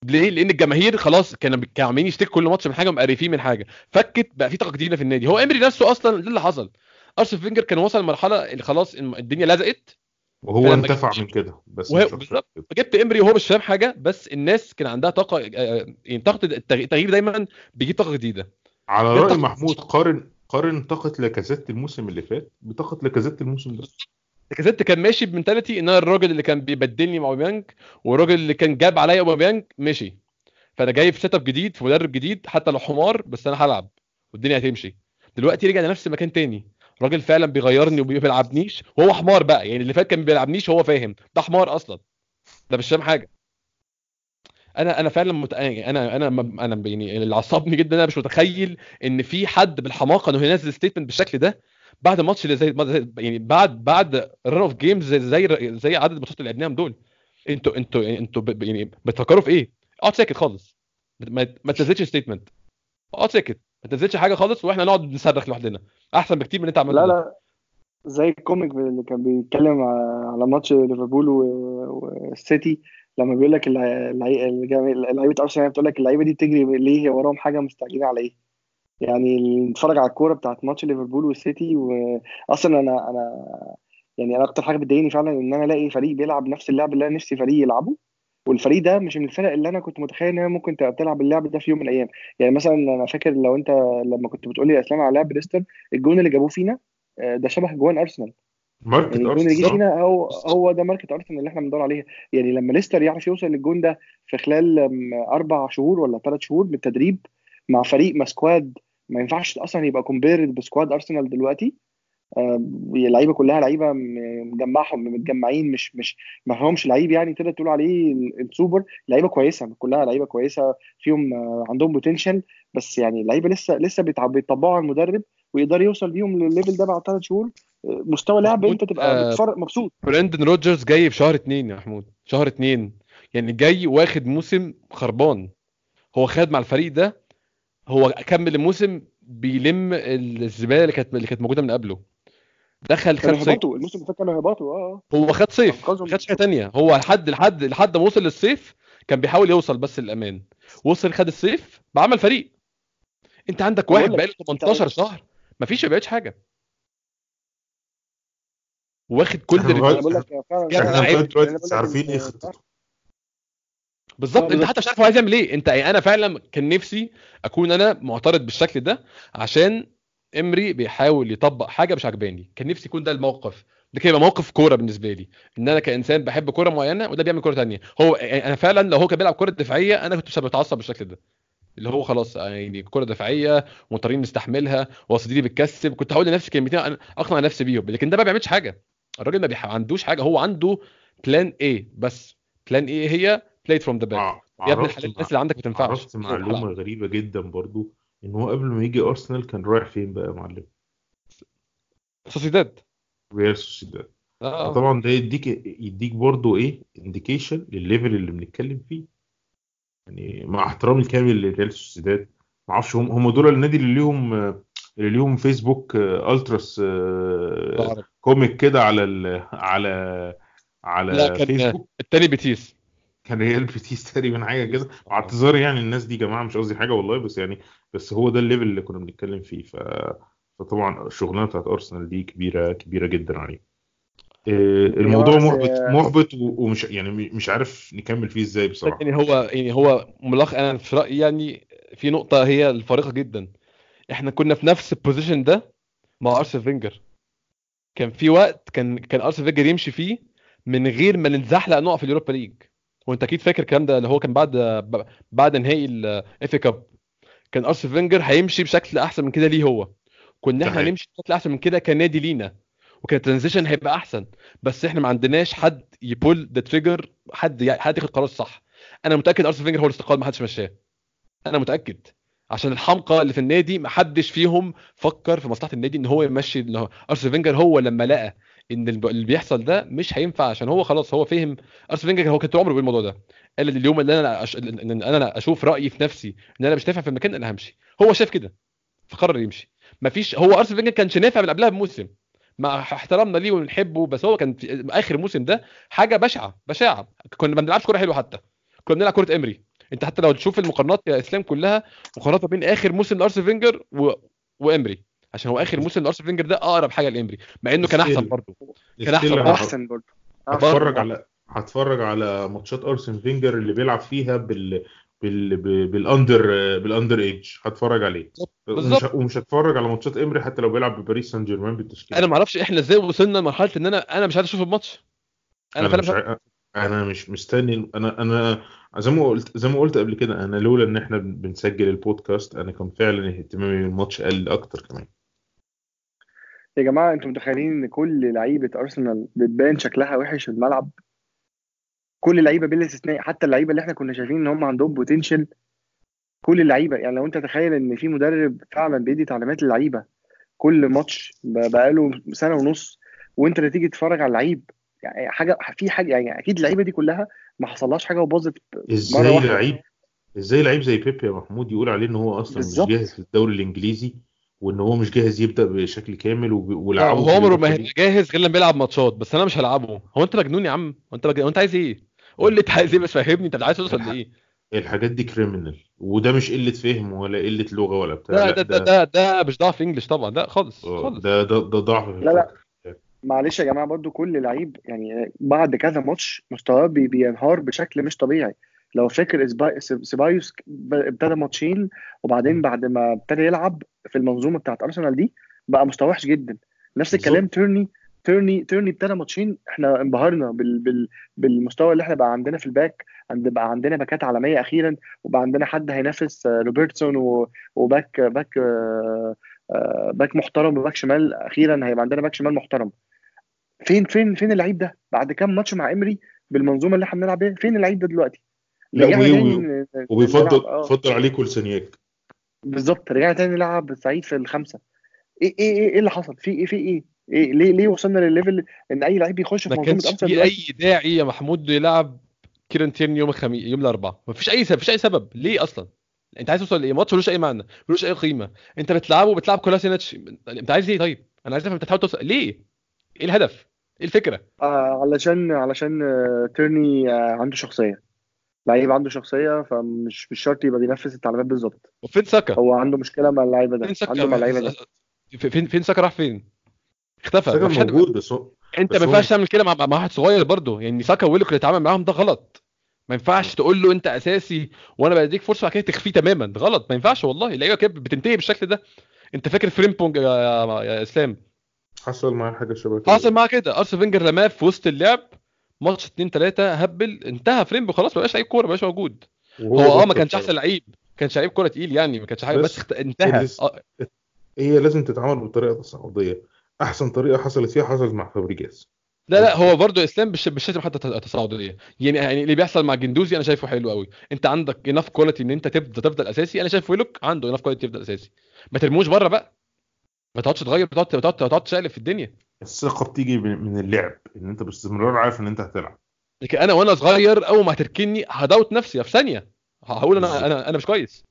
ليه؟ لأن الجماهير خلاص كانوا عمالين يشتكوا كل ماتش من حاجة ومقرفين من حاجة. فكت بقى في طاقه جديده في النادي. هو إمري نفسه أصلا ده اللي حصل. ارسنال فينجر كان وصل لمرحلة اللي خلاص الدنيا لزقت. وهو انتفع جبت- من كده بس بالظبط. فجبت إمري وهو مش فاهم حاجة بس الناس كان عندها طاقة آه، يعني طاقة التغ- التغيير دايما بيجيب طاقة جديدة. على طاقة- محمود قارن قارن طاقة لاكازيت الموسم اللي فات بطاقة لاكازيت الموسم ده. لاكازيت كان ماشي ب mentality إن أنا الراجل اللي كان بيبدلني مع أوباميانج والراجل اللي كان جاب عليا أوباميانج مشي. فأنا جاي في setup جديد في مدرب جديد حتى لو حمار بس أنا هلعب والدنيا هتمشي. دلوقتي رجع لنفس المكان تاني. راجل فعلا بيغيرني وما بيلعبنيش. وهو حمار بقى يعني اللي فات كان بيلعبنيش وهو فاهم. ده حمار أصلا. ده مش فاهم حاجة. أنا أنا فعلا مت... أنا أنا أنا يعني اللي عصبني جدا أنا مش متخيل ان في حد بالحماقة انه ينزل statement بالشكل ده بعد ماتش زي يعني بعد بعد run of games زي زي زي عدد الماتشات اللي لعبناهم دول. أنتوا أنتوا أنتوا ب- يعني بتفكروا في إيه؟ اقعد ساكت خالص. ما ما تنزلش statement اقعد ساكت ما تنزلش حاجة خالص وإحنا نقعد نصرخ لوحدنا. احسن بكتير من انت عملته لا. لا. زي ال comic اللي كان بيتكلم على ماتش ليفربول و- والسيتي لما بيقول لك لعيبه ارسنال بتقول لك اللعيبة دي بتجري ليه هي وراهم حاجة مستعجلين على إيه يعني نتفرج على الكورة بتاعت ماتش ليفربول والسيتي واصلا أنا أنا يعني أنا أكتر حاجة بتضايقني فعلا إن أنا ألاقي فريق بيلعب نفس اللعب اللي أنا نفسي فريق يلعبه والفريق ده مش من الفرق اللي أنا كنت متخيل إن هي ممكن تبقى بتلعب اللعب ده في يوم من الأيام. يعني مثلا أنا فاكر لو أنت لما كنت بتقول لي اسلام على لعب ليستر الجون اللي جابوه فينا آه، ده شبه جوان أرسنال. ماركة يعني الجون اللي جه ارسنال فينا هو هو ده ماركه أرسنال اللي إحنا بندور عليها يعني لما ليستر يعرف يوصل للجون ده في خلال أربع شهور ولا ثلاث شهور من التدريب مع فريق ما squad ما ينفعش أصلا يبقى compare ب squad أرسنال دلوقتي. آه، اللعيبة كلها لعيبة مجمعهم متجمعين مش مش ما همش لعيب يعني تقدر تقول عليه ال- السوبر. لعيبة كويسة كلها لعيبة كويسة فيهم آه، عندهم potential بس يعني اللعيبه لسه لسه بيطبقوا على المدرب ويقدر يوصل بيهم للل level ده بعد ثلاث شهور. مستوى لعب انت تبقى آه، بتتفرج مبسوط. براندن روجرز جاي في شهر اتنين يا محمود. شهر اتنين. يعني جاي واخد موسم خربان. هو خد مع الفريق ده هو كمل الموسم بيلم الزبالة اللي كانت اللي كانت موجودة من قبله. دخل خد صيف. الموسم اللي فات كانوا هبطوا آه آه. هو خد صيف. خدش حاجة تانية. هو لحد لحد لحد ما وصل للصيف كان بيحاول يوصل بس للأمان. وصل خد الصيف بعمل فريق. انت عندك واحد بقاله 18 شهر. مفيش ما بيعملش حاجة. واخد كل إحنا عارفين إيه؟ خطته بالظبط. آه، انت. حتى مش عارف هو عايز يعمل إيه. انت أنا فعلا كان نفسي أكون أنا معترض بالشكل ده عشان إمري بيحاول يطبق حاجة مش عجباني كان نفسي يكون ده الموقف. ده كده يبقى موقف كورة بالنسبة لي. إن أنا كإنسان بحب كورة معينة وده بيعمل كورة تانية. هو يعني أنا فعلا لو هو كان بيلعب كورة دفاعية أنا كنت مش بتعصب بالشكل ده. اللي هو خلاص يعني كورة دفاعية مضطرين نستحملها وسدري بتكسب. كنت هقول لنفسي كلمتين أقنع نفسي بيهم. لكن ده ما بيعملش حاجة. الراجل ما بيح- عندوش حاجة هو عنده plan A بس. plan A هي play from the back يا ابن الحلال الناس اللي عندك ما تنفعش. عرفت معلومه غريبة جدا برضو إن هو قبل ما يجي ارسنال كان رايح فين بقى يا معلم؟ سوسيداد. ريال سوسيداد. آه. طبعا ده يديك يديك برضو إيه انديكيشن للليفل اللي بنتكلم فيه. يعني مع احترامي الكامل لريال سوسيداد. ما أعرفش هم هم دول النادي اللي ليهم اللي ليهم فيسبوك آه، ألتراس آه،. comic كده على ال على على لا كان فيسبوك التاني بيتيس كان ريال بيتيس تقريبا حاجة كده. اعتذار يعني الناس دي جماعة مش قصدي حاجة والله بس يعني بس هو ده ال level اللي كنا بنتكلم فيه. ف فطبعا الشغلانة بتاعت ارسنال دي كبيرة كبيرة جدا عليه. آه، الموضوع محبط محبط و- ومش يعني مش عارف نكمل فيه إزاي بصراحة. يعني هو يعني هو ملخص أنا في رأيي يعني في نقطة هي الفارقة جدا. إحنا كنا في نفس ال position ده مع ارسنال فينجر. كان في وقت كان كان ارسنال فينجر يمشي فيه من غير ما نتزحلق نقع في اليوروبا ليج. وأنت أكيد فاكر الكلام ده اللي هو كان بعد بعد نهائي ال FA Cup كان ارسنال فينجر هيمشي بشكل أحسن من كده ليه هو. كنا إحنا. هنمشي بشكل أحسن من كده كنادي لينا. وكان ال transition هيبقى أحسن. بس إحنا ما عندناش حد ي pull the trigger حد حد ياخد قرار صح. أنا متأكد ارسنال فينجر هو اللي استقال ما حدش مشاه. أنا متأكد. عشان الحمقى اللي في النادي ما حدش فيهم فكر في مصلحة النادي إن هو يمشي إن ارسنال فينجر هو لما لقى إن اللي بيحصل ده مش هينفع عشان هو خلاص هو فهم. ارسين فينجر هو كان طول عمره بيقول الموضوع ده. قال لي اليوم اللي أنا أش... ان أنا أشوف رأيي في نفسي إن أنا مش نافع في المكان أنا همشي. هو شايف كده فقرر يمشي. مفيش هو ارسين فينجر كانش نافع من قبلها بموسم. مع احترامنا ليه ونحبه بس هو كان في آخر موسم ده حاجة بشعة بشعة. كنا ما بنلعبش كورة حلوة حتى. كنا بنلعب كورة إمري. انت حتى لو تشوف المقارنات يا اسلام كلها مقارنات ما بين آخر موسم لارسين فينجر و... وإمري عشان هو آخر موسم لارسين فينجر ده أقرب حاجة لإمري مع إنه كان أحسن. برضه كان still برضه. أنا أحسن برضه هتفرج على هتفرج على ماتشات أرسن فينجر اللي بيلعب فيها بال بال بال under بال under age هتفرج عليه بالظبط. ومش, ومش هتفرج على ماتشات إمري حتى لو بيلعب بباريس سان جيرمان بالتشكيل أنا ما أعرفش إحنا إزاي وصلنا لمرحلة إن أنا أنا مش عايز أشوف الماتش أنا أنا فعلا مش عا- أنا مش مستني أنا أنا زي ما قلت زي ما قلت قبل كده أنا لولا إن إحنا بنسجل البودكاست أنا كان فعلا اهتمامي بالماتش قل أكتر كمان. يا جماعة أنتوا متخيلين إن كل لعيبة أرسنال بتبان شكلها وحش في الملعب؟ كل اللعيبه بلا استثناء حتى اللعيبة اللي إحنا كنا شايفين إن هم عندهم بوتنشال كل اللعيبة يعني لو أنت تخيل إن في مدرب فعلا بيدي تعليمات للعيبة كل ماتش بقاله سنة ونص وأنت اللي تيجي تتفرج على اللعيب يعني حاجة في حاجة يعني أكيد اللعيبة دي كلها ما حصلهاش حاجة وباظت إزاي لعيب إزاي لعيب زي بيبي يا محمود يقول عليه إن هو أصلا بالظبط. مش جاهز للدوري الإنجليزي وإن هو مش جاهز يبدأ بشكل كامل ولعبه هو عمره ما. جاهز غير لما بيلعب ماتشات بس أنا مش هلعبه. هو أنت مجنون يا عم؟ هو أنت مجنون هو أنت عايز إيه؟ قول لي أنت عايز إيه بس فهمني. أنت عايز توصل لإيه؟ الحاجات دي كريمنال وده مش قلة فهم ولا قلة لغة ولا بتاع ده لا ده ده ده, ده مش ضعف انجلش طبعا لا خالص آه، خالص. ده ده ده ضعف لا، لا. معلش يا جماعة برضو كل لعيب يعني بعد كذا ماتش مستواه بي- بينهار بشكل مش طبيعي. لو فاكر سيبايوس ابتدى ماتشين وبعدين بعد ما ابتدى يلعب في المنظومة بتاعت أرسنال دي بقى مستواه وحش جدا. نفس. الكلام تيرني تيرني تيرني ابتدى ماتشين إحنا انبهرنا بال بال بالمستوى اللي إحنا بقى عندنا في الباك عند بقى عندنا باكات عالمية أخيرا وبقى عندنا حد هينافس آه، روبرتسون وباك باك آه، آه، باك محترم وباك شمال أخيرا هيبقى عندنا باك شمال محترم. فين فين فين اللعيب ده؟ بعد كام ماتش مع امري بالمنظومة اللي إحنا بنلعب بيها فين اللعيب ده دلوقتي؟ لا وبيفضل آه، بيفضل عليه كولسنياك بالظبط رجعنا تاني نلعب سعيد في الخمسة. إيه إيه إيه, إيه اللي حصل؟ في إيه في إيه؟ إيه ليه ليه وصلنا للل level إن أي لعيب يخش في ما منظومة أرسنال في أي داعي يا محمود يلعب كيران تيرني يوم الخميس يوم الأربعاء. ما فيش أي سبب مفيش أي سبب. ليه أصلا؟ أنت عايز توصل لإيه؟ ماتش ملوش أي معنى ملوش أي قيمة. أنت بتلعبه بتلعب كولاسينيتش. أنت عايز إيه طيب؟ أنا عايز أفهم أنت بتحاول توصل ليه؟ إيه الهدف؟ إيه الفكرة؟ آه علشان علشان آه تيرني آه عنده شخصية. لعيب عنده شخصية فمش مش شرط يبقى بينفذ التعليمات بالظبط. وفين ساكا؟ هو عنده مشكلة مع اللعيبة ده. فين ساكا؟ عنده مع اللعيبة ده. فين فين ساكا راح فين؟ اختفى. ساكا موجود بس هو أنت ما ينفعش تعمل كده مع مع واحد صغير برضه. يعني ساكا ويلوك اللي اتعامل معاهم ده غلط. ما ينفعش تقول له أنت أساسي وأنا بديك فرصة بعد كده تخفيه تماما. ده غلط. ما ينفعش والله. اللعيبة كده بتنتهي بالشكل ده. أنت فاكر فريمبونج يا, يا, يا إسلام؟ حصل معاه حاجة شبه كده. حصل معاه كده. أرسين فينجر رماه في وسط اللعب. ماتش 2 3 هبل. انتهى فريمبونج خلاص ما بقاش لعيب كورة ما بقاش موجود. هو آه ما كانش. أحسن لعيب. ما كانش لعيب كورة تقيل يعني ما كانش حاجة بس بس. انتهى. آه. هي لازم تتعامل بطريقة تصاعديه أحسن طريقة حصلت فيها حصلت مع فابريجاس لا لا هو برضه إسلام مش مش شاتم حتى تصاعديه يعني يعني اللي بيحصل مع جندوزي أنا شايفه حلو قوي أنت عندك enough quality إن أنت تفضل تفضل أساسي. أنا شايف ويلوك عنده enough quality يفضل أساسي. ما ترموش بره بقى. ما تقعدش تغير ما تقعد تقعد تقلب في الدنيا. الثقة بتيجي من من اللعب إن أنت باستمرار عارف إن أنت هتلعب. لكن أنا وأنا صغير أول ما هتركني هدوت نفسي في ثانية. هقول. أنا أنا أنا مش كويس.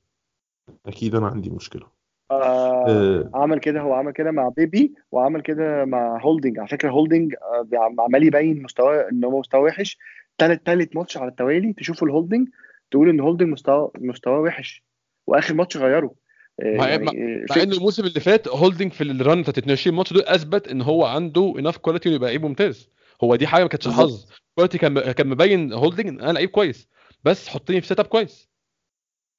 أكيد أنا عندي مشكلة. آه آه، عمل كده هو عمل كده مع بيبي وعمل كده مع هولدنج. على فكرة هولدنج آه بيع- عمال يبين مستواه إن هو مستواه وحش. تالت تالت ماتش على التوالي تشوف الهولدنج تقول إن هولدنج مستواه مستواه وحش. وآخر ماتش غيره. يعني مع, آه، مع في- إنه الموسم اللي فات هولدنج في ال run بتاعت 22 ماتش دول أثبت إن هو عنده enough quality يبقى لعيب ممتاز. هو دي حاجة ما كانتش. حظ. quality كان كان مبين هولدنج إن أنا لعيب كويس. بس حطني في set up كويس.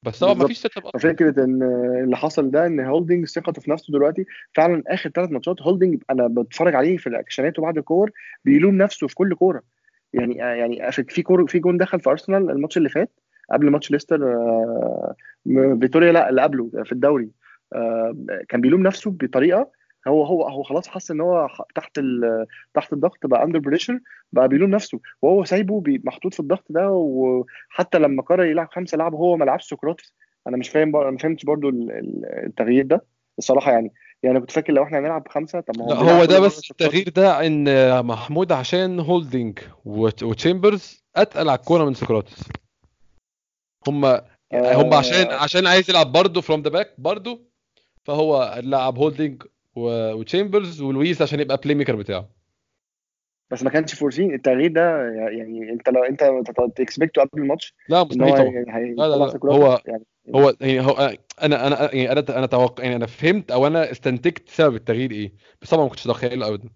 بس هو ما بالظبط. فيش set up فكرة إن اللي حصل ده إن هولدنج ثقته في نفسه دلوقتي فعلا آخر ثلاث ماتشات هولدنج أنا بتفرج عليه في الاكشنات وبعد الكور بيلوم نفسه في كل كورة. يعني يعني في كور في جون دخل في ارسنال الماتش اللي فات قبل ماتش ليستر آه، فيتوريا لا اللي قبله في الدوري. آه، كان بيلوم نفسه بطريقة هو هو هو خلاص حس إن هو تحت تحت الضغط بقى under pressure بقى بيلوم نفسه. وهو سايبه محطوط في الضغط ده وحتى لما قرر يلعب خمسه لعب هو ما لعبش سقراطس. أنا مش فاهم بر... ما فهمتش ال- التغيير ده الصراحة يعني. يعني كنت فاكر لو إحنا هنلعب بخمسه طب ما هو هو ده بس 16 التغيير ده إن محمود عشان هولدنج وت- وتشامبرز أتقل على الكورة من سقراطس. هم هم عشان آه عشان عايز يلعب برضه from the back برضه فهو لعب هولدنج وتشامبرز ولويس عشان يبقى play maker بتاعه. بس ما كانش foreseen التغيير ده يعني انت لو انت expect ته قبل الماتش لا مستحيل هو طبعا. يعني لا لا لا هو يعني. هو يعني هو أنا أنا يعني أنا أنا توقع يعني أنا فهمت أو أنا استنتجت سبب التغيير إيه. بس طبعا ما كنتش اتخيله ابدا.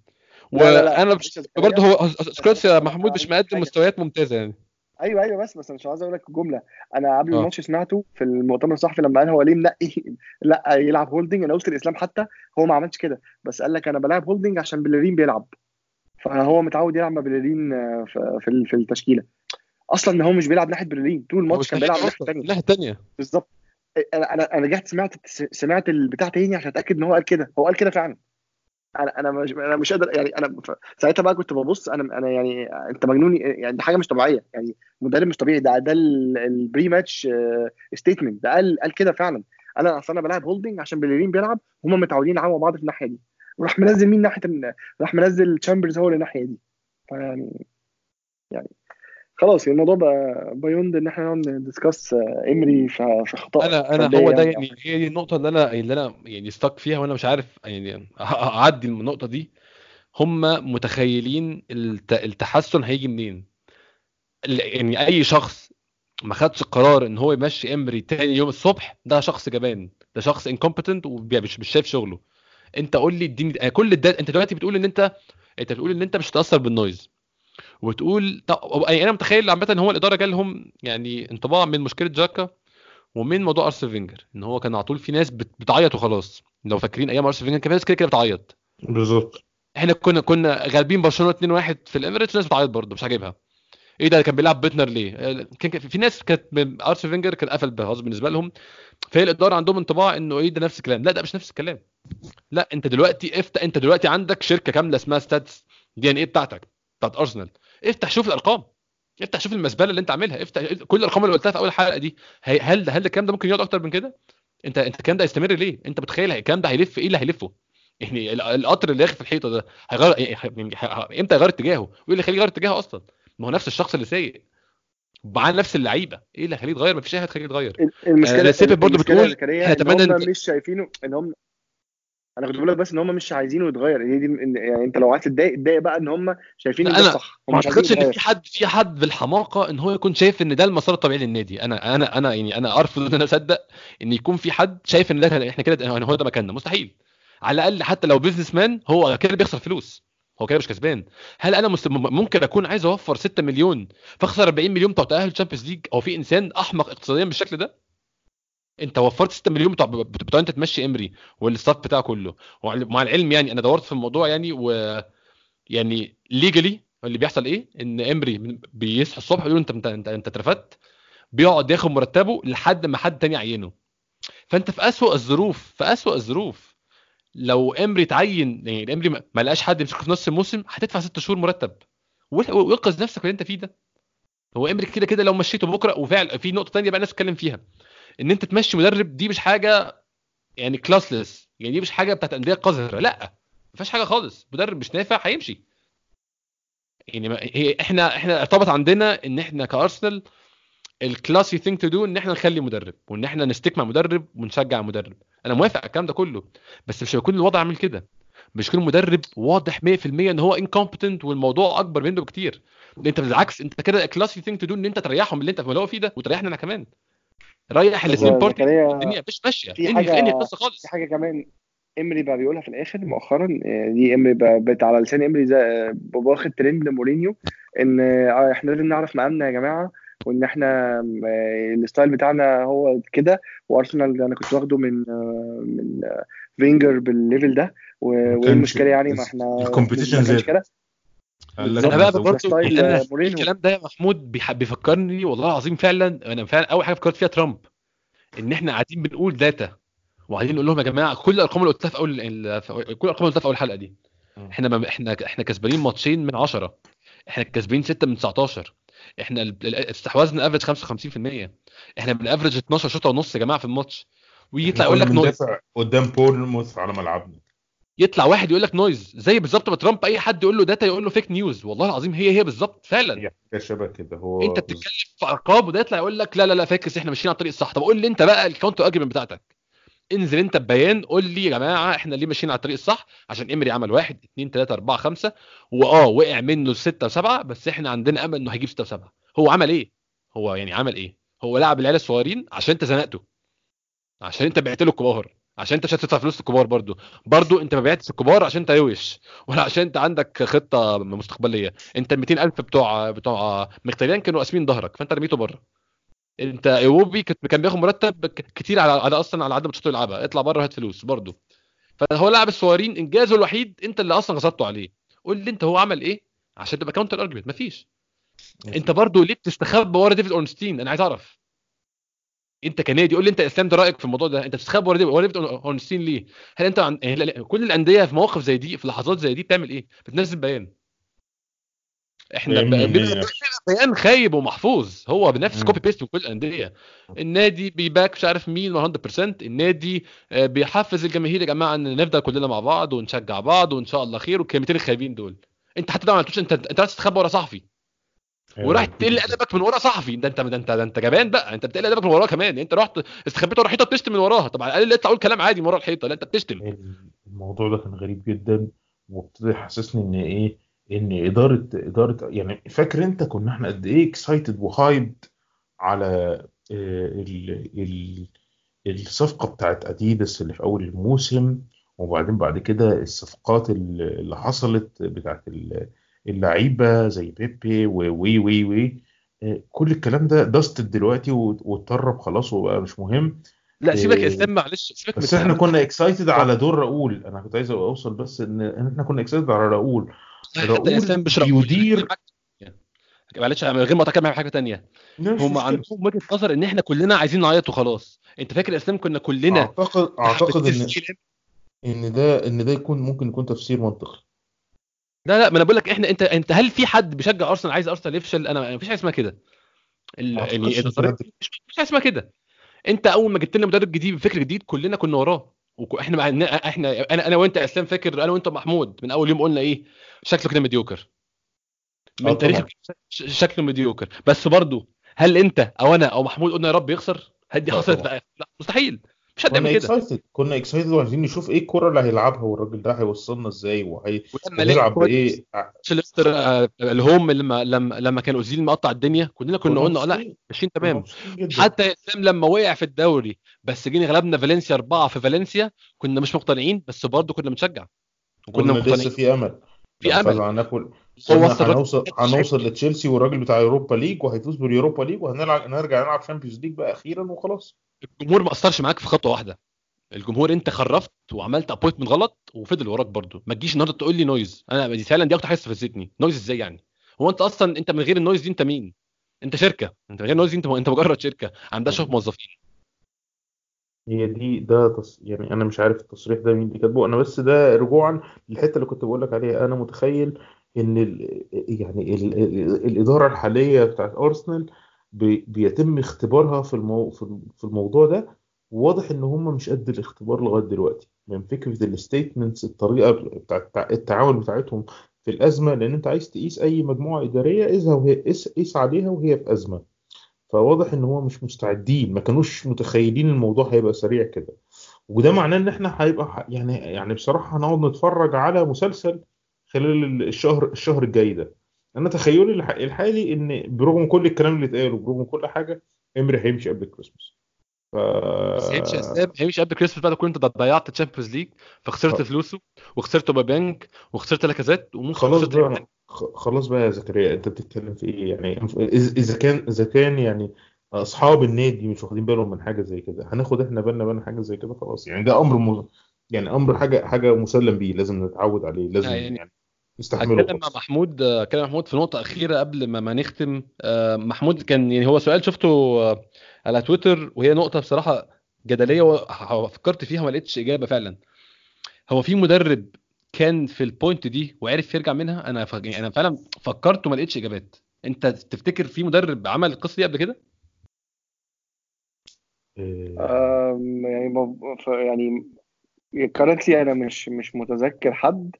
وأنا برضه هو سقراطس يا محمود مش مقدم مستويات ممتازة يعني. أيوه أيوه بس بس أنا مش عايز أقول لك جملة. أنا قبل آه. الماتش سمعته في المؤتمر الصحفي لما قال هو ليه منقي لا يلعب هولدنج أنا قلت لإسلام حتى هو ما عملش كده. بس قال لك أنا بلعب هولدنج عشان بليرين بيلعب. فهو متعود يلعب مع بليرين آه، في في التشكيلة. أصلا إن هو مش بيلعب ناحية بليرين طول الماتش كان بيلعب أصلا الثانية الناحيه الثانية بالظبط. أنا أنا رجعت سمعت سمعت البتاع تاني عشان أتأكد إن هو قال كده. هو قال كده فعلا. أنا أنا مش أنا مش قادر يعني أنا ساعتها بقى كنت ببص أنا أنا يعني أنت مجنون يعني دي حاجة مش طبيعية يعني مدرب مش طبيعي ده ده ال pre match statement ده قال قال كده فعلا. أنا أصل أنا بلعب هولدنج عشان بليرين بيلعب هم متعودين يلعبوا بعض في الناحية دي. وراح منزل مين ناحية راح منزل تشامبرز هو اللي الناحيه دي. فيعني يعني خلاص الموضوع بقى beyond إن إحنا نقعد ن discuss امري في في اخطاء أنا أنا هو ده يعني. يعني هي دي النقطة اللي أنا اللي أنا يعني stuck فيها وأنا مش عارف يعني أعدي النقطة دي. هم متخيلين الت- التحسن هيجي منين؟ يعني أي شخص ما خدش قرار إن هو يمشي امري تاني يوم الصبح ده شخص جبان ده شخص incompetent ومش مش شايف شغله. أنت قول لي اديني يعني كل ده أنت دلوقتي بتقول إن أنت أنت بتقول إن أنت مش هتأثر بال noise وتقول طب يعني أنا متخيل عامة ان هو الإدارة جالهم يعني انطباع من مشكلة جاكا ومن موضوع ارسن فينجر إن هو كان على طول في ناس بت- بتعيط وخلاص. لو فاكرين أيام ارسن فينجر كان في ناس كده كده بتعيط. بالظبط. إحنا كنا كنا غالبين برشلونة 2-1 في الاميريتس ناس بتعيط برضه مش عاجبها إيه ده كان بيلعب بيتنر ليه؟ آه، كان في ناس كانت من ارسن فينجر كان قفل بهاز بالنسبة لهم. فهي الإدارة عندهم انطباع إنه إيه ده نفس الكلام. لا ده مش نفس الكلام. لا أنت دلوقتي افتح أنت دلوقتي عندك شركة كاملة اسمها ستاتس دي إن إيه بتاعتك بتاعت أرسنال. افتح شوف الأرقام. افتح شوف المزبلة اللي انت عاملها. افتح كل الأرقام اللي قلتها في أول حلقه دي. هي- هل هل الكلام ده ممكن يقعد أكتر من كده؟ انت انت الكلام ده هيستمر ليه؟ انت متخيل الكلام ده هيلف؟ إيه اللي هيلفه؟ يعني ال- القطر اللي داخل في الحيطة ده هيغير يعني ه- إمتى يغير اتجاهه؟ وايه اللي يخليه يغير اتجاهه أصلا؟ ما هو نفس الشخص اللي سايق. معاه نفس اللعيبة. إيه اللي هيخليه يتغير؟ ما فيش أي حاجة تخليه يتغير. المشكلة آه، يا بتقول إحنا إن اتمنى هم إن مش شايفينه إن هم أنا كنت بقول لك بس إن هم مش عايزينه يتغير. هي دي يعني أنت لو عايز تتضايق اتضايق بقى إن هم شايفين إن ده هم ما أعتقدش إن في حد في حد بالحماقه إن هو يكون شايف إن ده المسار الطبيعي للنادي. أنا أنا أنا يعني أنا أرفض إن أنا أصدق إن يكون في حد شايف إن ده إحنا كده هو ده مكاننا. مستحيل. على الأقل حتى لو business man هو كده بيخسر فلوس. هو كده مش كسبان. هل أنا مست... ممكن أكون عايز أوفر 6 مليون فأخسر 40 مليون بتوع تأهل ال Champions League أو في إنسان أحمق اقتصاديا بالشكل ده؟ انت وفرت 6 مليون بتوع بتوع انت تمشي امري وال staff بتاعه كله. ومع العلم يعني أنا دورت في الموضوع يعني و يعني legally اللي بيحصل إيه؟ ان امري بيصحى الصبح يقول انت انت انت, انت اترفدت. بيقعد ياخد مرتبه لحد ما حد تاني يعينه. فانت في أسوأ الظروف في أسوأ الظروف. لو امري تعين يعني امري ما لقاش حد يمسكه في نص الموسم هتدفع ست شهور مرتب. وإنقذ نفسك من اللي انت فيه ده. هو امري كده كده لو مشيته بكرة وفعلا في نقطة تانية بقى الناس تتكلم فيها. إن أنت تمشي مدرب دي مش حاجة يعني classless يعني دي مش حاجة بتاعت أندية قذرة لأ ما فيهاش حاجة خالص. مدرب مش نافع هيمشي. يعني هي إحنا إحنا ارتبط عندنا إن إحنا كأرسنال ال classy thing to do إن إحنا نخلي مدرب وإن إحنا ن stick مع مدرب ونشجع مدرب. أنا موافق على الكلام ده كله بس مش هيكون الوضع عامل كده. مش يكون مدرب واضح 100% إن هو incompetent والموضوع أكبر منه بكتير. أنت بالعكس أنت كده classy thing to do إن أنت تريحهم اللي أنت في اللي هو فيه ده وتريحنا أنا كمان. ريح الاثنين party الدنيا مش ماشية. في في حاجة انهي القصة خالص. في حاجة كمان إمري بقى بيقولها في الآخر مؤخرا آه، دي إمري بقت على لسان إمري زي آه، واخد ترند مورينيو إن آه، إحنا لازم نعرف مقامنا يا جماعة وإن إحنا ال style بتاعنا هو كده وأرسنال أنا كنت واخده من من فينجر بال level ده وإيه المشكلة يعني؟ ما إحنا ال competition كده. لك أنا بقى. برضه. الكلام ده يا محمود بيفكرني والله العظيم فعلا أنا فعلا أول حاجة فكرت فيها ترامب إن إحنا قاعدين بنقول data وقاعدين نقول لهم يا جماعة كل الأرقام اللي قلتها في أول كل الأرقام اللي قلتها في أول حلقة دي. إحنا ما إحنا إحنا كسبانين ماتشين من 10 إحنا كسبانين 6 من 19 إحنا استحواذنا average 55% إحنا بن average 12 شوطة ونص يا جماعة في الماتش ويطلع يقول لك بندافع قدام بورنموث على ملعبنا يطلع واحد يقول لك noise زي بالظبط ما ترامب أي حد يقول له data يقول له fake news والله العظيم هي هي بالظبط فعلا. هي شبه كده. هو أنت بتتكلم في أرقام وده يطلع يقول لك لا لا لا facts إحنا ماشيين على الطريق الصح. طب قول لي أنت بقى ال counter argument بتاعتك. انزل أنت ببيان قول لي يا جماعة إحنا ليه ماشيين على الطريق الصح؟ عشان إمري عمل واحد اثنين ثلاثة أربعة خمسة واه وقع منه السته وسبعة بس إحنا عندنا أمل إنه هيجيب ستة وسبعة. هو عمل إيه؟ هو يعني عمل إيه؟ هو لعب العيال الصغيرين عشان أنت زنقته. عشان أنت بعت له الكبار عشان انت مش هتدفع فلوس الكبار برضو. برضو انت ما بعتش الكبار عشان انت روش ولا عشان انت عندك خطة مستقبلية. انت ال 200000 بتوع بتوع مختاريان كانوا قاسمين ظهرك فانت رميته بره. انت اوبي كت- كان بياخد مرتب كتير على على أصلا على عدد اللي يلعبها اطلع بره هات فلوس برضو. فهو لاعب الصغيرين إنجازه الوحيد انت اللي أصلا غصبته عليه. قول لي انت هو عمل إيه؟ عشان تبقى counter argument مفيش انت برضو ليه بتستخبى ورا ديفيد أورنستين؟ أنا عايز أعرف. انت كنادي قول لي انت اسلام ده رأيك في الموضوع ده انت بتستخبى ورا ديفيد اورنستين ليه؟ هل انت عن... هل- كل الأندية في مواقف زي دي في لحظات زي دي بتعمل إيه؟ بتنزل بيان. إحنا بيان خايب ومحفوظ. هو بنفس. copy paste من كل الأندية. النادي بي back مش عارف مين 100% النادي آه، بيحفز الجماهير يا جماعة إن نفضل كلنا مع بعض ونشجع بعض وإن شاء الله خير والكلمتين الخايبين دول. انت حتى ده ما عملتوش انت انت عايز تستخبى ورا صحفي. وراح تقل أدبك من ورا صحفي. ده أنت ده أنت ده أنت جبان بقى. أنت بتقل أدبك من وراه كمان. يعني أنت رحت استخبيت ورا الحيطه بتشتم من وراها. طب على الأقل اطلع قول كلام عادي من ورا الحيطة لا أنت بتشتم. الموضوع ده كان غريب جدا وابتدى يحسسني إن إيه إن إدارة إدارة يعني فاكر أنت كنا إحنا قد إيه excited و hyped على آه، ال ال الصفقة بتاعت أديداس اللي في أول الموسم وبعدين بعد كده الصفقات اللي اللي حصلت بتاعت ال- اللعيبة زي بيبي ووي وي وي آه، كل الكلام ده دستت دلوقتي وات- واتطرب خلاص وبقى مش مهم. لا سيبك يا إيه، اسلام معلش سيبك بس إحنا كنا excited على دور راؤول. أنا كنت عايز أوصل بس إن إحنا كنا excited على راؤول. راؤول. بيدير معلش من غير ما أتكلم عن حاجة مش هم. عندهم وجهة نظر إن إحنا كلنا عايزين نعيط وخلاص. أنت فاكر يا إسلام كنا كلنا اعتقد أعتقد إن إن ده إن ده يكون ممكن يكون تفسير منطقي. لا لا ما أنا بقول لك إحنا أنت أنت هل في حد بيشجع أرسنال عايز أرسنال يفشل؟ أنا مفيش حاجة اسمها كده. ما يعني أعتقدش إن النظرية في حد- مش مفيش حاجة اسمها كده. أنت أول ما جبت لنا مدرب جديد بفكر جديد كلنا كنا وراه. وإحنا مع إحنا أنا أنا وأنت إسلام فاكر أنا وأنت محمود من أول يوم قلنا إيه شكله كده mediocre آه من تاريخ شكله mediocre بس برضه هل أنت أو أنا أو محمود قلنا يا رب يخسر؟ هل دي لا حصلت لا مستحيل. مش يعمل كده. excited كنا excited وعايزين نشوف إيه الكرة اللي هيلعبها والراجل ده هيوصلنا إزاي وهي ولما هنلعب لعب بإيه. ليستر آه، ال home لما لما لما كان أوزيل مقطع الدنيا كلنا كنا قلنا لا. ماشيين تمام. حتى اسلام لما وقع في الدوري بس جينا غلبنا فالنسيا أربعة في فالنسيا كنا مش مقتنعين بس برضه كنا بنشجع. وكنا كنا لسه مقتنعين. في أمل. في أمل. هناكل هنوصل هنوصل لتشيلسي والراجل بتاع Europa League وهيفوز بال Europa League وهنلعب نرجع نلعب Champions League بقى أخيرا وخلاص. الجمهور ما أثرش معاك في خطوة واحدة. الجمهور أنت خرفت وعملت appointment غلط وفضل وراك برضه ما تجيش النهارده تقول لي noise أنا دي فعلا دي أكتر حاجة استفزتني. noise إزاي يعني؟ هو أنت أصلا أنت من غير ال noise دي أنت مين؟ أنت شركة. أنت من غير ال noise دي أنت أنت مجرد شركة. عندها شوية موظفين. هي دي ده تص... يعني أنا مش عارف التصريح ده مين اللي كاتبه أنا بس ده رجوعا للحتة اللي كنت بقول لك عليها. أنا متخيل إن ال... يعني ال... ال... الإدارة الحالية بتاعت ارسنال. بيتم اختبارها في المو... في الم- في الموضوع ده وواضح إن هم مش قد الاختبار لغاية دلوقتي. من فكرة ال statements الطريقة بتاعت التعامل بتاعتهم في الأزمة لأن أنت عايز تقيس أي مجموعة إدارية قيسها وهي قيس عليها وهي في أزمة. فواضح إن هو مش مستعدين ما كانوش متخيلين الموضوع هيبقى سريع كده. وده معناه إن إحنا هيبقى يعني يعني بصراحة هنقعد نتفرج على مسلسل خلال الشهر الشهر الجاي ده. أنا تخيلي الح- الحالي إن برغم كل الكلام اللي اتقال وبرغم كل حاجة إمري هيمشي قبل الكريسماس. ف بس هيمشي اسلام هيمشي قبل كريسماس بعد كنت ضيعت الشامبيونز ليج فخسرت فلوسه وخسرت اوباميانج وخسرت لاكازيت وممكن خلاص بقى خلاص بقى يا زكريا أنت بتتكلم في إيه؟ يعني إذا كان إذا كان يعني أصحاب النادي مش واخدين بالهم من حاجة زي كده هناخد إحنا بالنا من حاجة زي كده؟ خلاص. يعني ده أمر م... يعني أمر حاجة حاجة مسلم بيه لازم نتعود عليه لازم يعني يعني نستحمله هتكلم مع محمود أتكلم مع محمود في نقطة أخيرة قبل ما, ما نختم. آه، محمود كان يعني هو سؤال شفته آه، على تويتر وهي نقطة بصراحة جدلية وفكرت فيها ما لقيتش إجابة فعلا. هو في مدرب كان في ال point دي وعرف يرجع منها؟ أنا ف... يعني أنا فعلا فكرت وما لقيتش إجابات. أنت تفتكر في مدرب عمل القصة دي قبل كده؟ آه، يعني يعني currently أنا مش مش متذكر حد.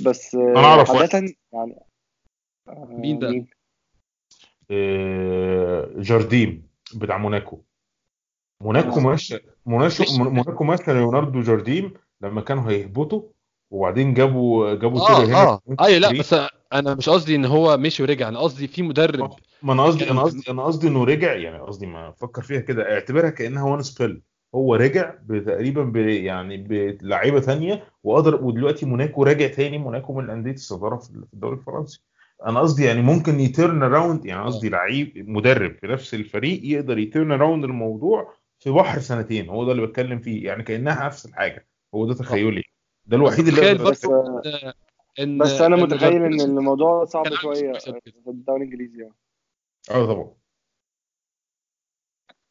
بس آه، أعرف واحد. عادة يعني آه، مين بقى؟ آه، جارديم بتاع موناكو موناكو آه. ماشي موناكو ماشي ليوناردو جارديم لما كانوا هيهبطوا وبعدين جابوا جابوا آه تيري آه هنري أيوه لأ بس أنا مش قصدي إن هو مشي ورجع أنا قصدي في مدرب ما أنا قصدي أنا قصدي أنا قصدي إنه رجع يعني قصدي ما أفكر فيها كده اعتبرها كأنها one spell هو رجع تقريبا يعني بلعيبة ثانية وقدر ودلوقتي موناكو راجع تاني موناكو من أندية الصدارة في الدوري الفرنسي. أنا قصدي يعني ممكن يturn around يعني قصدي لعيب مدرب في نفس الفريق يقدر يturn around الموضوع في بحر سنتين. هو ده اللي بتكلم فيه يعني كأنها نفس الحاجة. هو ده تخيلي. ده الوحيد اللي تخيل بس برضه ان إن بس أنا إن متخيل إن الموضوع صعب شوية. في الدوري الإنجليزي يعني. آه طبعا.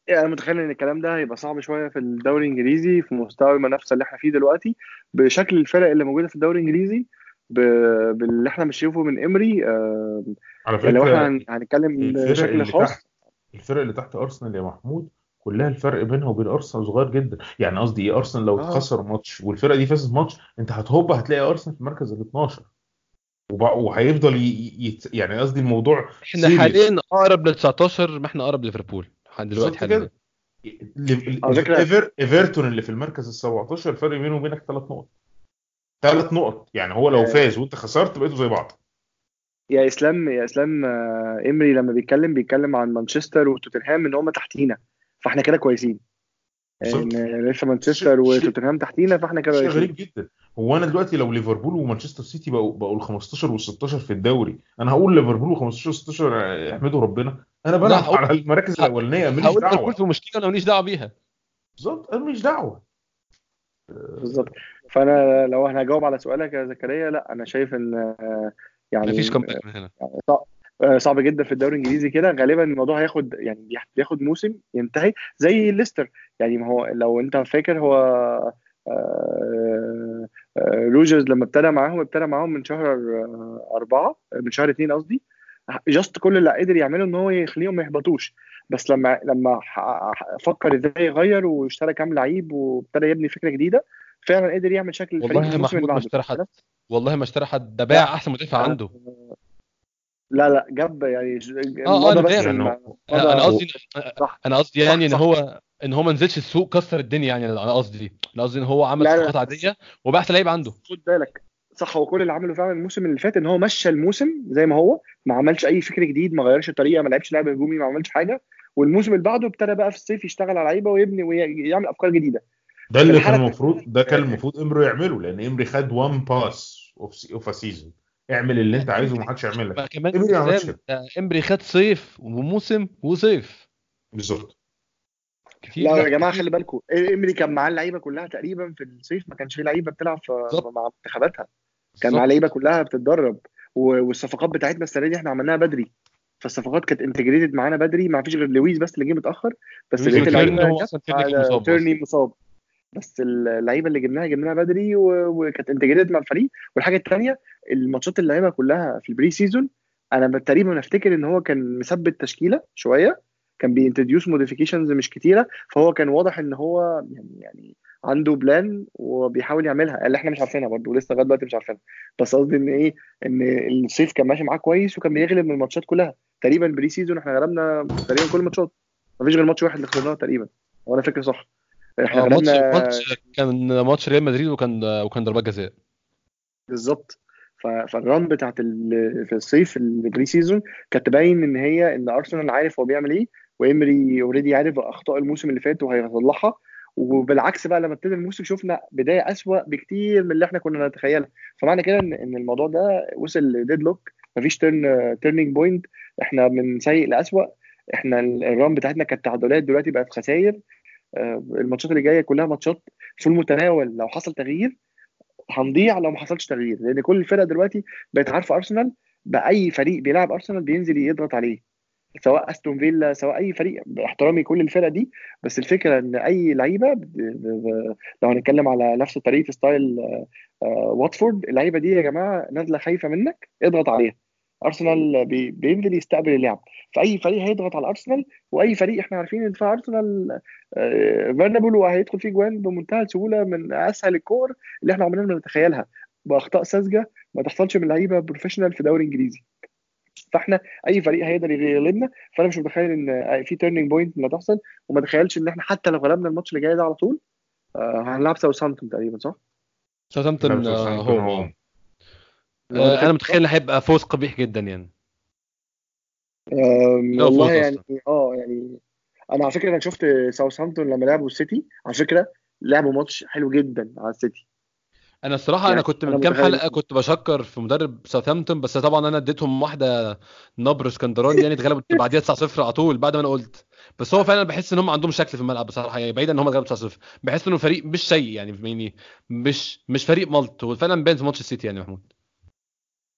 يعني أنا متخيل إن الكلام ده هيبقى صعب شوية في الدوري الإنجليزي في مستوى المنافسة اللي إحنا فيه دلوقتي بشكل الفرق اللي موجودة في الدوري الإنجليزي ب- باللي إحنا بنشوفه من امري آه، على يعني لو إحنا فكرة هن- هنتكلم الفرق بشكل اللي خاص تحت الفرق اللي تحت أرسنال يا محمود كلها الفرق بينها وبين أرسنال صغير جدا يعني قصدي إيه أرسنال لو آه. خسر ماتش والفرقة دي فازت ماتش أنت هتهوب هتلاقي أرسنال في مركز ال 12 وبع- وهيفضل ي... يت... يعني قصدي الموضوع إحنا. حاليا أقرب ل 19 ما إحنا أقرب ليفربول دلوقتي فكرة- ايفر إيفرتون اللي في المركز ال 17 الفرق بينه وبينك ثلاث نقط. ثلاث نقط. يعني هو لو آه. فاز وأنت خسرت بقيتوا زي بعض. يا إسلام يا إسلام آه، إمري لما بيتكلم بيتكلم عن مانشستر وتوتنهام إن هم تحتينا فإحنا كده كويسين. إن لسه مانشستر وتوتنهام تحتينا فإحنا كده شيء كويسين. غريب جدا. هو أنا دلوقتي لو ليفربول ومانشستر سيتي بقوا بقوا ال 15 وال 16 في الدوري أنا هقول ليفربول و 15 و 16 احمدوا ربنا. أنا بلعب هقول- على المراكز الأولانية ماليش هقول دعوة. ليفربول في مشكلة أنا ماليش دعوة بيها. بالظبط أنا ماليش دعوة. بالظبط. فأنا لو أنا هجاوب على سؤالك يا زكريا لا أنا شايف إن آه، يعني مفيش comeback من هنا صعب آه، صعب جدا في الدوري الإنجليزي كده. غالبا الموضوع هياخد يعني بياخد موسم ينتهي زي ليستر. يعني ما هو لو أنت فاكر هو آه، روجرز لما ابتدى معاهم ابتدى معاهم من شهر أربعة من شهر اتنين قصدي. جاست كل اللي قدر يعمله إن هو يخليهم ما يهبطوش بس لما لما فكر إزاي يغير واشترى كام لعيب وابتدى يبني فكرة جديدة فعلا قدر يعمل شكل الفريق والله محمود ما اشترى حد والله ما اشترى حد ده باع أحسن مدافع عنده لا لا جاب يعني آه مضى أنا فاهم. يعني أنا قصدي. أنا قصدي يعني إن. هو إن هو ما نزلش السوق كسر الدنيا يعني أنا قصدي أنا قصدي إن هو عمل. صفقات عادية احسن لعيب عنده خد بالك صح هو كل اللي عمله فعلا الموسم اللي فات إن هو مشى الموسم زي ما هو ما عملش أي فكر جديد ما غيرش الطريقة ما لعبش لعب هجومي ما عملش حاجة. والموسم اللي بعده ابتدى بقى في الصيف يشتغل على لعيبة ويبني ويعمل أفكار جديدة. ده اللي كان المفروض ده كان المفروض إمري يعمله لأن امري خد one pass of a season اعمل اللي أنت عايزه ومحدش يعمل لك ده امري خد صيف وموسم وصيف. بالظبط. كتير لا يا جماعة. خلي بالكم امري كان معاه اللعيبة كلها تقريبا في الصيف ما كانش في لعيبة بتلعب. مع منتخباتها. كان. معاه لعيبه كلها بتتدرب. والصفقات بتاعتنا السنة دي إحنا عملناها بدري. فالصفقات كانت integrated معانا بدري. ما فيش غير لويس بس اللي جه متأخر. بس بقيه وتيرني اللعيبة تيرني مصاب بس. اللعيبة اللي جبناها جبناها بدري وكانت integrated مع الفريق. والحاجة الثانية الماتشات اللي لعبها كلها في ال pre-season أنا تقريبا أفتكر إن هو كان مثبت تشكيلة شوية. كان بي introduce modifications مش كتيرة فهو كان واضح إن هو يعني يعني عنده plan وبيحاول يعملها اللي إحنا مش عارفينها برضه ولسه لغاية دلوقتي مش عارفينها. بس قصدي إن إيه؟ إن الصيف كان ماشي معاه كويس وكان بيغلب من الماتشات كلها. تقريبا pre-season إحنا غلبنا تقريبا كل الماتشات. مفيش غير ماتش واحد اللي خسرناه تقريبا وأنا فاكر صح. إحنا آه، غلبنا ماتش كان ماتش ريال مدريد وكان وكان ضربات جزاء. بالظبط. فال run بتاعت في الصيف ال pre-season كانت تبين إن هي إن ارسنال عارف هو بيعمل إيه وامري already عارف أخطاء الموسم اللي فات وهيصلحها وبالعكس بقى لما ابتدى الموسم شفنا بداية أسوأ بكتير من اللي إحنا كنا نتخيلها. فمعنى كده ان الموضوع ده وصل ل deadlock مفيش turn turning point إحنا من سيء لأسوأ. إحنا ال- ال run بتاعتنا كانت تعادلات دلوقتي بقت خسائر آه، الماتشات اللي جاية كلها ماتشات في المتناول لو حصل تغيير هنضيع لو ما حصلش تغيير. لأن كل الفرق دلوقتي بقت عارفة ارسنال بأي فريق بيلعب ارسنال بينزل يضغط عليه. سواء استون فيلا سواء أي فريق باحترامي كل الفرق دي. بس الفكرة إن أي لعيبة لو هنتكلم على نفس طريقة style آه، آه، واتفورد اللعيبة دي يا جماعة نازلة خايفة منك اضغط عليها. ارسنال بي- بينزل يستقبل اللعب. فأي فريق هيضغط على ارسنال وأي فريق إحنا عارفين إن دفاع ارسنال vulnerable وهيدخل فيه جوان بمنتهى السهولة من أسهل الكور اللي إحنا عمرنا ما نتخيلها. بأخطاء ساذجة ما تحصلش من لعيبة professional في دوري إنجليزي. فاحنا أي فريق هيقدر يغلبنا. فأنا مش متخيل إن في turning point لا تحصل. وما اتخيلش إن إحنا حتى لو غلبنا الماتش اللي جاي ده على طول آه، هنلعب ساوثهامبتون تقريبا صح؟ ساوثهامبتون آه، هو. هو. آه، أنا متخيل هيبقى فوز قبيح جدا يعني. والله يعني آه يعني أنا على فكرة أنا شفت ساوثهامبتون لما لعبوا السيتي على فكرة لعبوا ماتش حلو جدا على السيتي أنا الصراحة أنا يعني كنت أنا من كام حلقة كنت بشكر في مدرب ساوثهامبتون بس طبعا أنا اديتهم واحدة نبر اسكندراني يعني اتغلبوا بعديها 9-0 على طول بعد ما أنا قلت. بس هو فعلا بحس إن هم عندهم شكل في الملعب بصراحة يعني بعيدا إن هم اتغلبوا 9-0 بحس إنه فريق مش سيء يعني يعني مش مش فريق ملط هو فعلا باين في ماتش السيتي يعني محمود.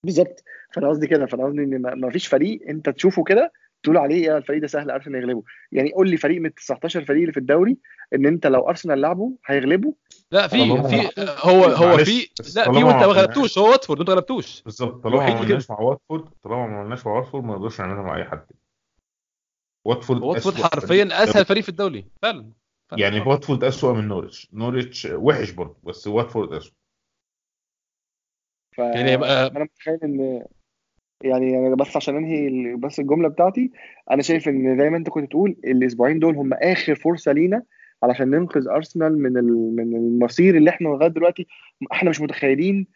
بالظبط. فأنا قصدي كده فأنا قصدي إن ما- فيش فريق أنت تشوفه كده تقول عليه يا الفريق ده سهل ارسنال يغلبه. يعني قول لي فريق من ال 19 فريق اللي في الدوري ان انت لو ارسنال لعبه هيغلبه. لا في في هو هو في لا في وانت ما غلبتوش هو واتفورد انت ما غلبتوش. بالظبط طالما ما عملناش مع واتفورد طالما ما عملناش مع واتفورد ما نقدرش نعملها مع أي حد. واتفورد واتفورد حرفيا. أسهل فريق في الدوري فعلا. يعني واتفورد أسوأ من نوريتش. نوريتش وحش برضه بس واتفورد أسوأ. ف يعني يبقى أنا متخيل ان يعني أنا بس عشان أنهي بس الجملة بتاعتي أنا شايف إن زي ما أنت كنت تقول الأسبوعين دول هم آخر فرصة لينا علشان ننقذ أرسنال من من المصير اللي إحنا لغاية دلوقتي. إحنا مش متخيلين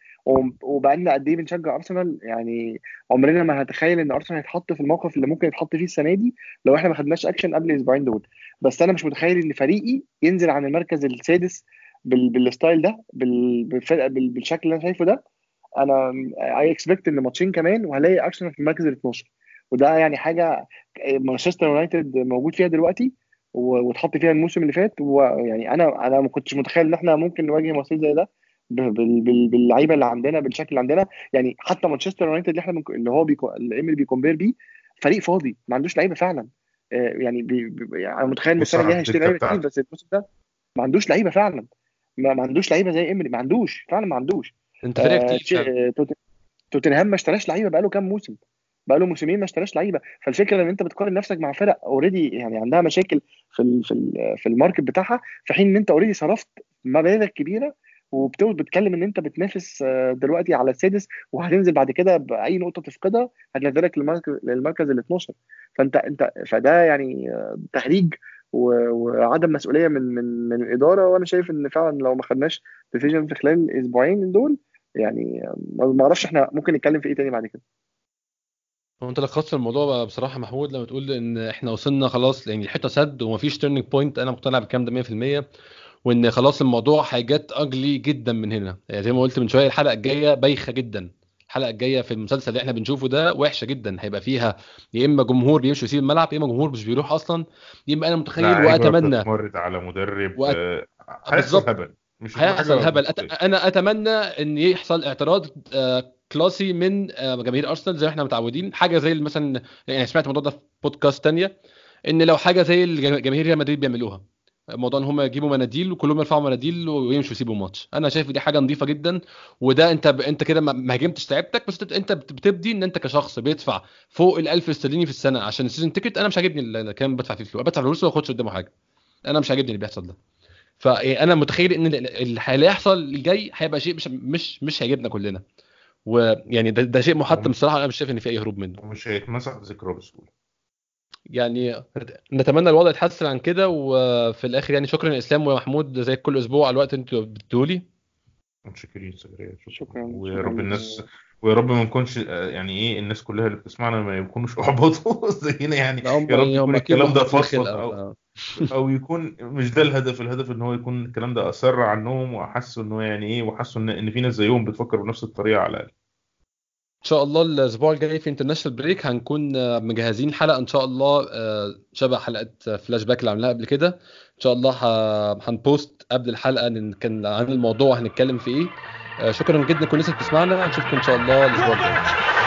وبقالنا قد إيه بنشجع أرسنال. يعني عمرنا ما هتخيل إن أرسنال هيتحط في الموقف اللي ممكن يتحط فيه السنة دي لو إحنا ما خدناش أكشن قبل الاسبوعين دول. بس أنا مش متخيل إن فريقي ينزل عن المركز السادس بال... بال style ده بال... بالشكل اللي أنا شايفه ده. أنا I expect إن ماتشين كمان وهلاقي أرسنال في المركز ال 12 وده يعني حاجة مانشستر يونايتد موجود فيها دلوقتي. واتحط فيها الموسم اللي فات. ويعني أنا أنا ما كنتش متخيل إن إحنا ممكن نواجه مصير زي ده ب- بال- بال- باللعيبة اللي عندنا بالشكل اللي عندنا. يعني حتى مانشستر يونايتد اللي إحنا بنك- اللي هو بيكو... اللي إيميل بي compare بيه فريق فاضي ما عندوش لعيبة فعلا. آه، يعني, بي... بي... يعني أنا متخيل إن السنة الجاية هيشتري لعيبه كتير. بس الموسم ده ما عندوش لعيبة فعلا. ما, ما عندوش لعيبة زي ايميلي ما عندوش فعلا ما عندوش. أنت فريق آه، توتنهام ما اشتراش لعيبة بقاله كام موسم. بقاله موسمين ما اشتراش لعيبة. فالفكرة إن أنت بتقارن نفسك مع فرق already يعني عندها مشاكل في في في ال market بتاعها في حين إن أنت already صرفت مبالغ كبيرة وبتتكلم إن أنت بتنافس آه، دلوقتي على السادس وهتنزل بعد كده بأي نقطة تفقدها هتنزلك للمركز ال 12 فأنت أنت فده يعني آه، تهريج وعدم مسؤولية من من من الإدارة. وأنا شايف إن فعلا لو ما خدناش decision في خلال الأسبوعين دول يعني ما ما أعرفش إحنا ممكن نتكلم في إيه تاني بعد كده. هو انت لخصت الموضوع بقى بصراحة محمود لما تقول إن إحنا وصلنا خلاص يعني الحته سد ومفيش turning point أنا مقتنع بالكلام ده 100% وإن خلاص الموضوع هي get ugly جدا من هنا. يعني زي ما قلت من شوية الحلقة الجاية بايخة جدا. الحلقة الجاية في المسلسل اللي إحنا بنشوفه ده وحشة جدا. هيبقى فيها يا إما جمهور بيمشي ويسيب الملعب يا إما جمهور مش بيروح أصلا. يبقى أنا متخيل وأتمنى بتتمرد على مدرب وأت- آه، هيحصل بالظبط. هبل مش هيحصل هبل أت... أنا أتمنى إن يحصل اعتراض آه، كلاسي من آه، جماهير أرسنال زي ما إحنا متعودين. حاجة زي مثلا يعني سمعت الموضوع ده في بودكاست تانية إن لو حاجة زي جماهير ريال مدريد بيعملوها موضوع إن هم يجيبوا مناديل وكلهم يرفعوا مناديل ويمشوا يسيبوا الماتش. أنا شايف دي حاجة نظيفة جدا وده أنت ب... أنت كده ما هاجمتش لعيبتك بس أنت بت- بتبدي إن أنت كشخص بيدفع فوق ال 1000 استرليني في السنة عشان ال season ticket أنا مش عاجبني الكلام بدفع فيه فلوس. بدفع فلوس وما اخدش قدامه حاجة. أنا مش عاجبني اللي بيحصل ده. فانا متخيل إن ال- اللي هيحصل الجاي هيبقى شيء مش مش مش هيعجبنا كلنا. ويعني ده, ده شيء محتم الصراحة أنا مش شايف إن في أي هروب منه. ومش هيتمسح ذكره بسهولة. يعني نتمنى الوضع يتحسن عن كده وفي الآخر يعني شكرا إسلام ومحمود زي كل أسبوع على الوقت اللي أنتوا بتدوا لي متشكرين شكرا شكرا. ويا. رب الناس ويا رب ما نكونش يعني إيه الناس كلها اللي بتسمعنا ما يكونوش أحبطوا زينا يعني. يا رب يكون الكلام ده الخلقة، أو يكون مش ده الهدف الهدف إن هو يكون الكلام ده اثر عنهم وحسوا إنه يعني إيه وحسوا إن إن في ناس زيهم بتفكر بنفس الطريقة على الأقل. إن شاء الله الأسبوع الجاي في international break هنكون مجهزين حلقة إن شاء الله آه، شبه حلقة فلاش باك اللي عملناها قبل كده. إن شاء الله هن post قبل الحلقة نتكلم عن الموضوع هنتكلم في إيه. آه، شكرا جدا لكل الناس اللي بتسمعنا. نشوفكم إن شاء الله الأسبوع الجاي.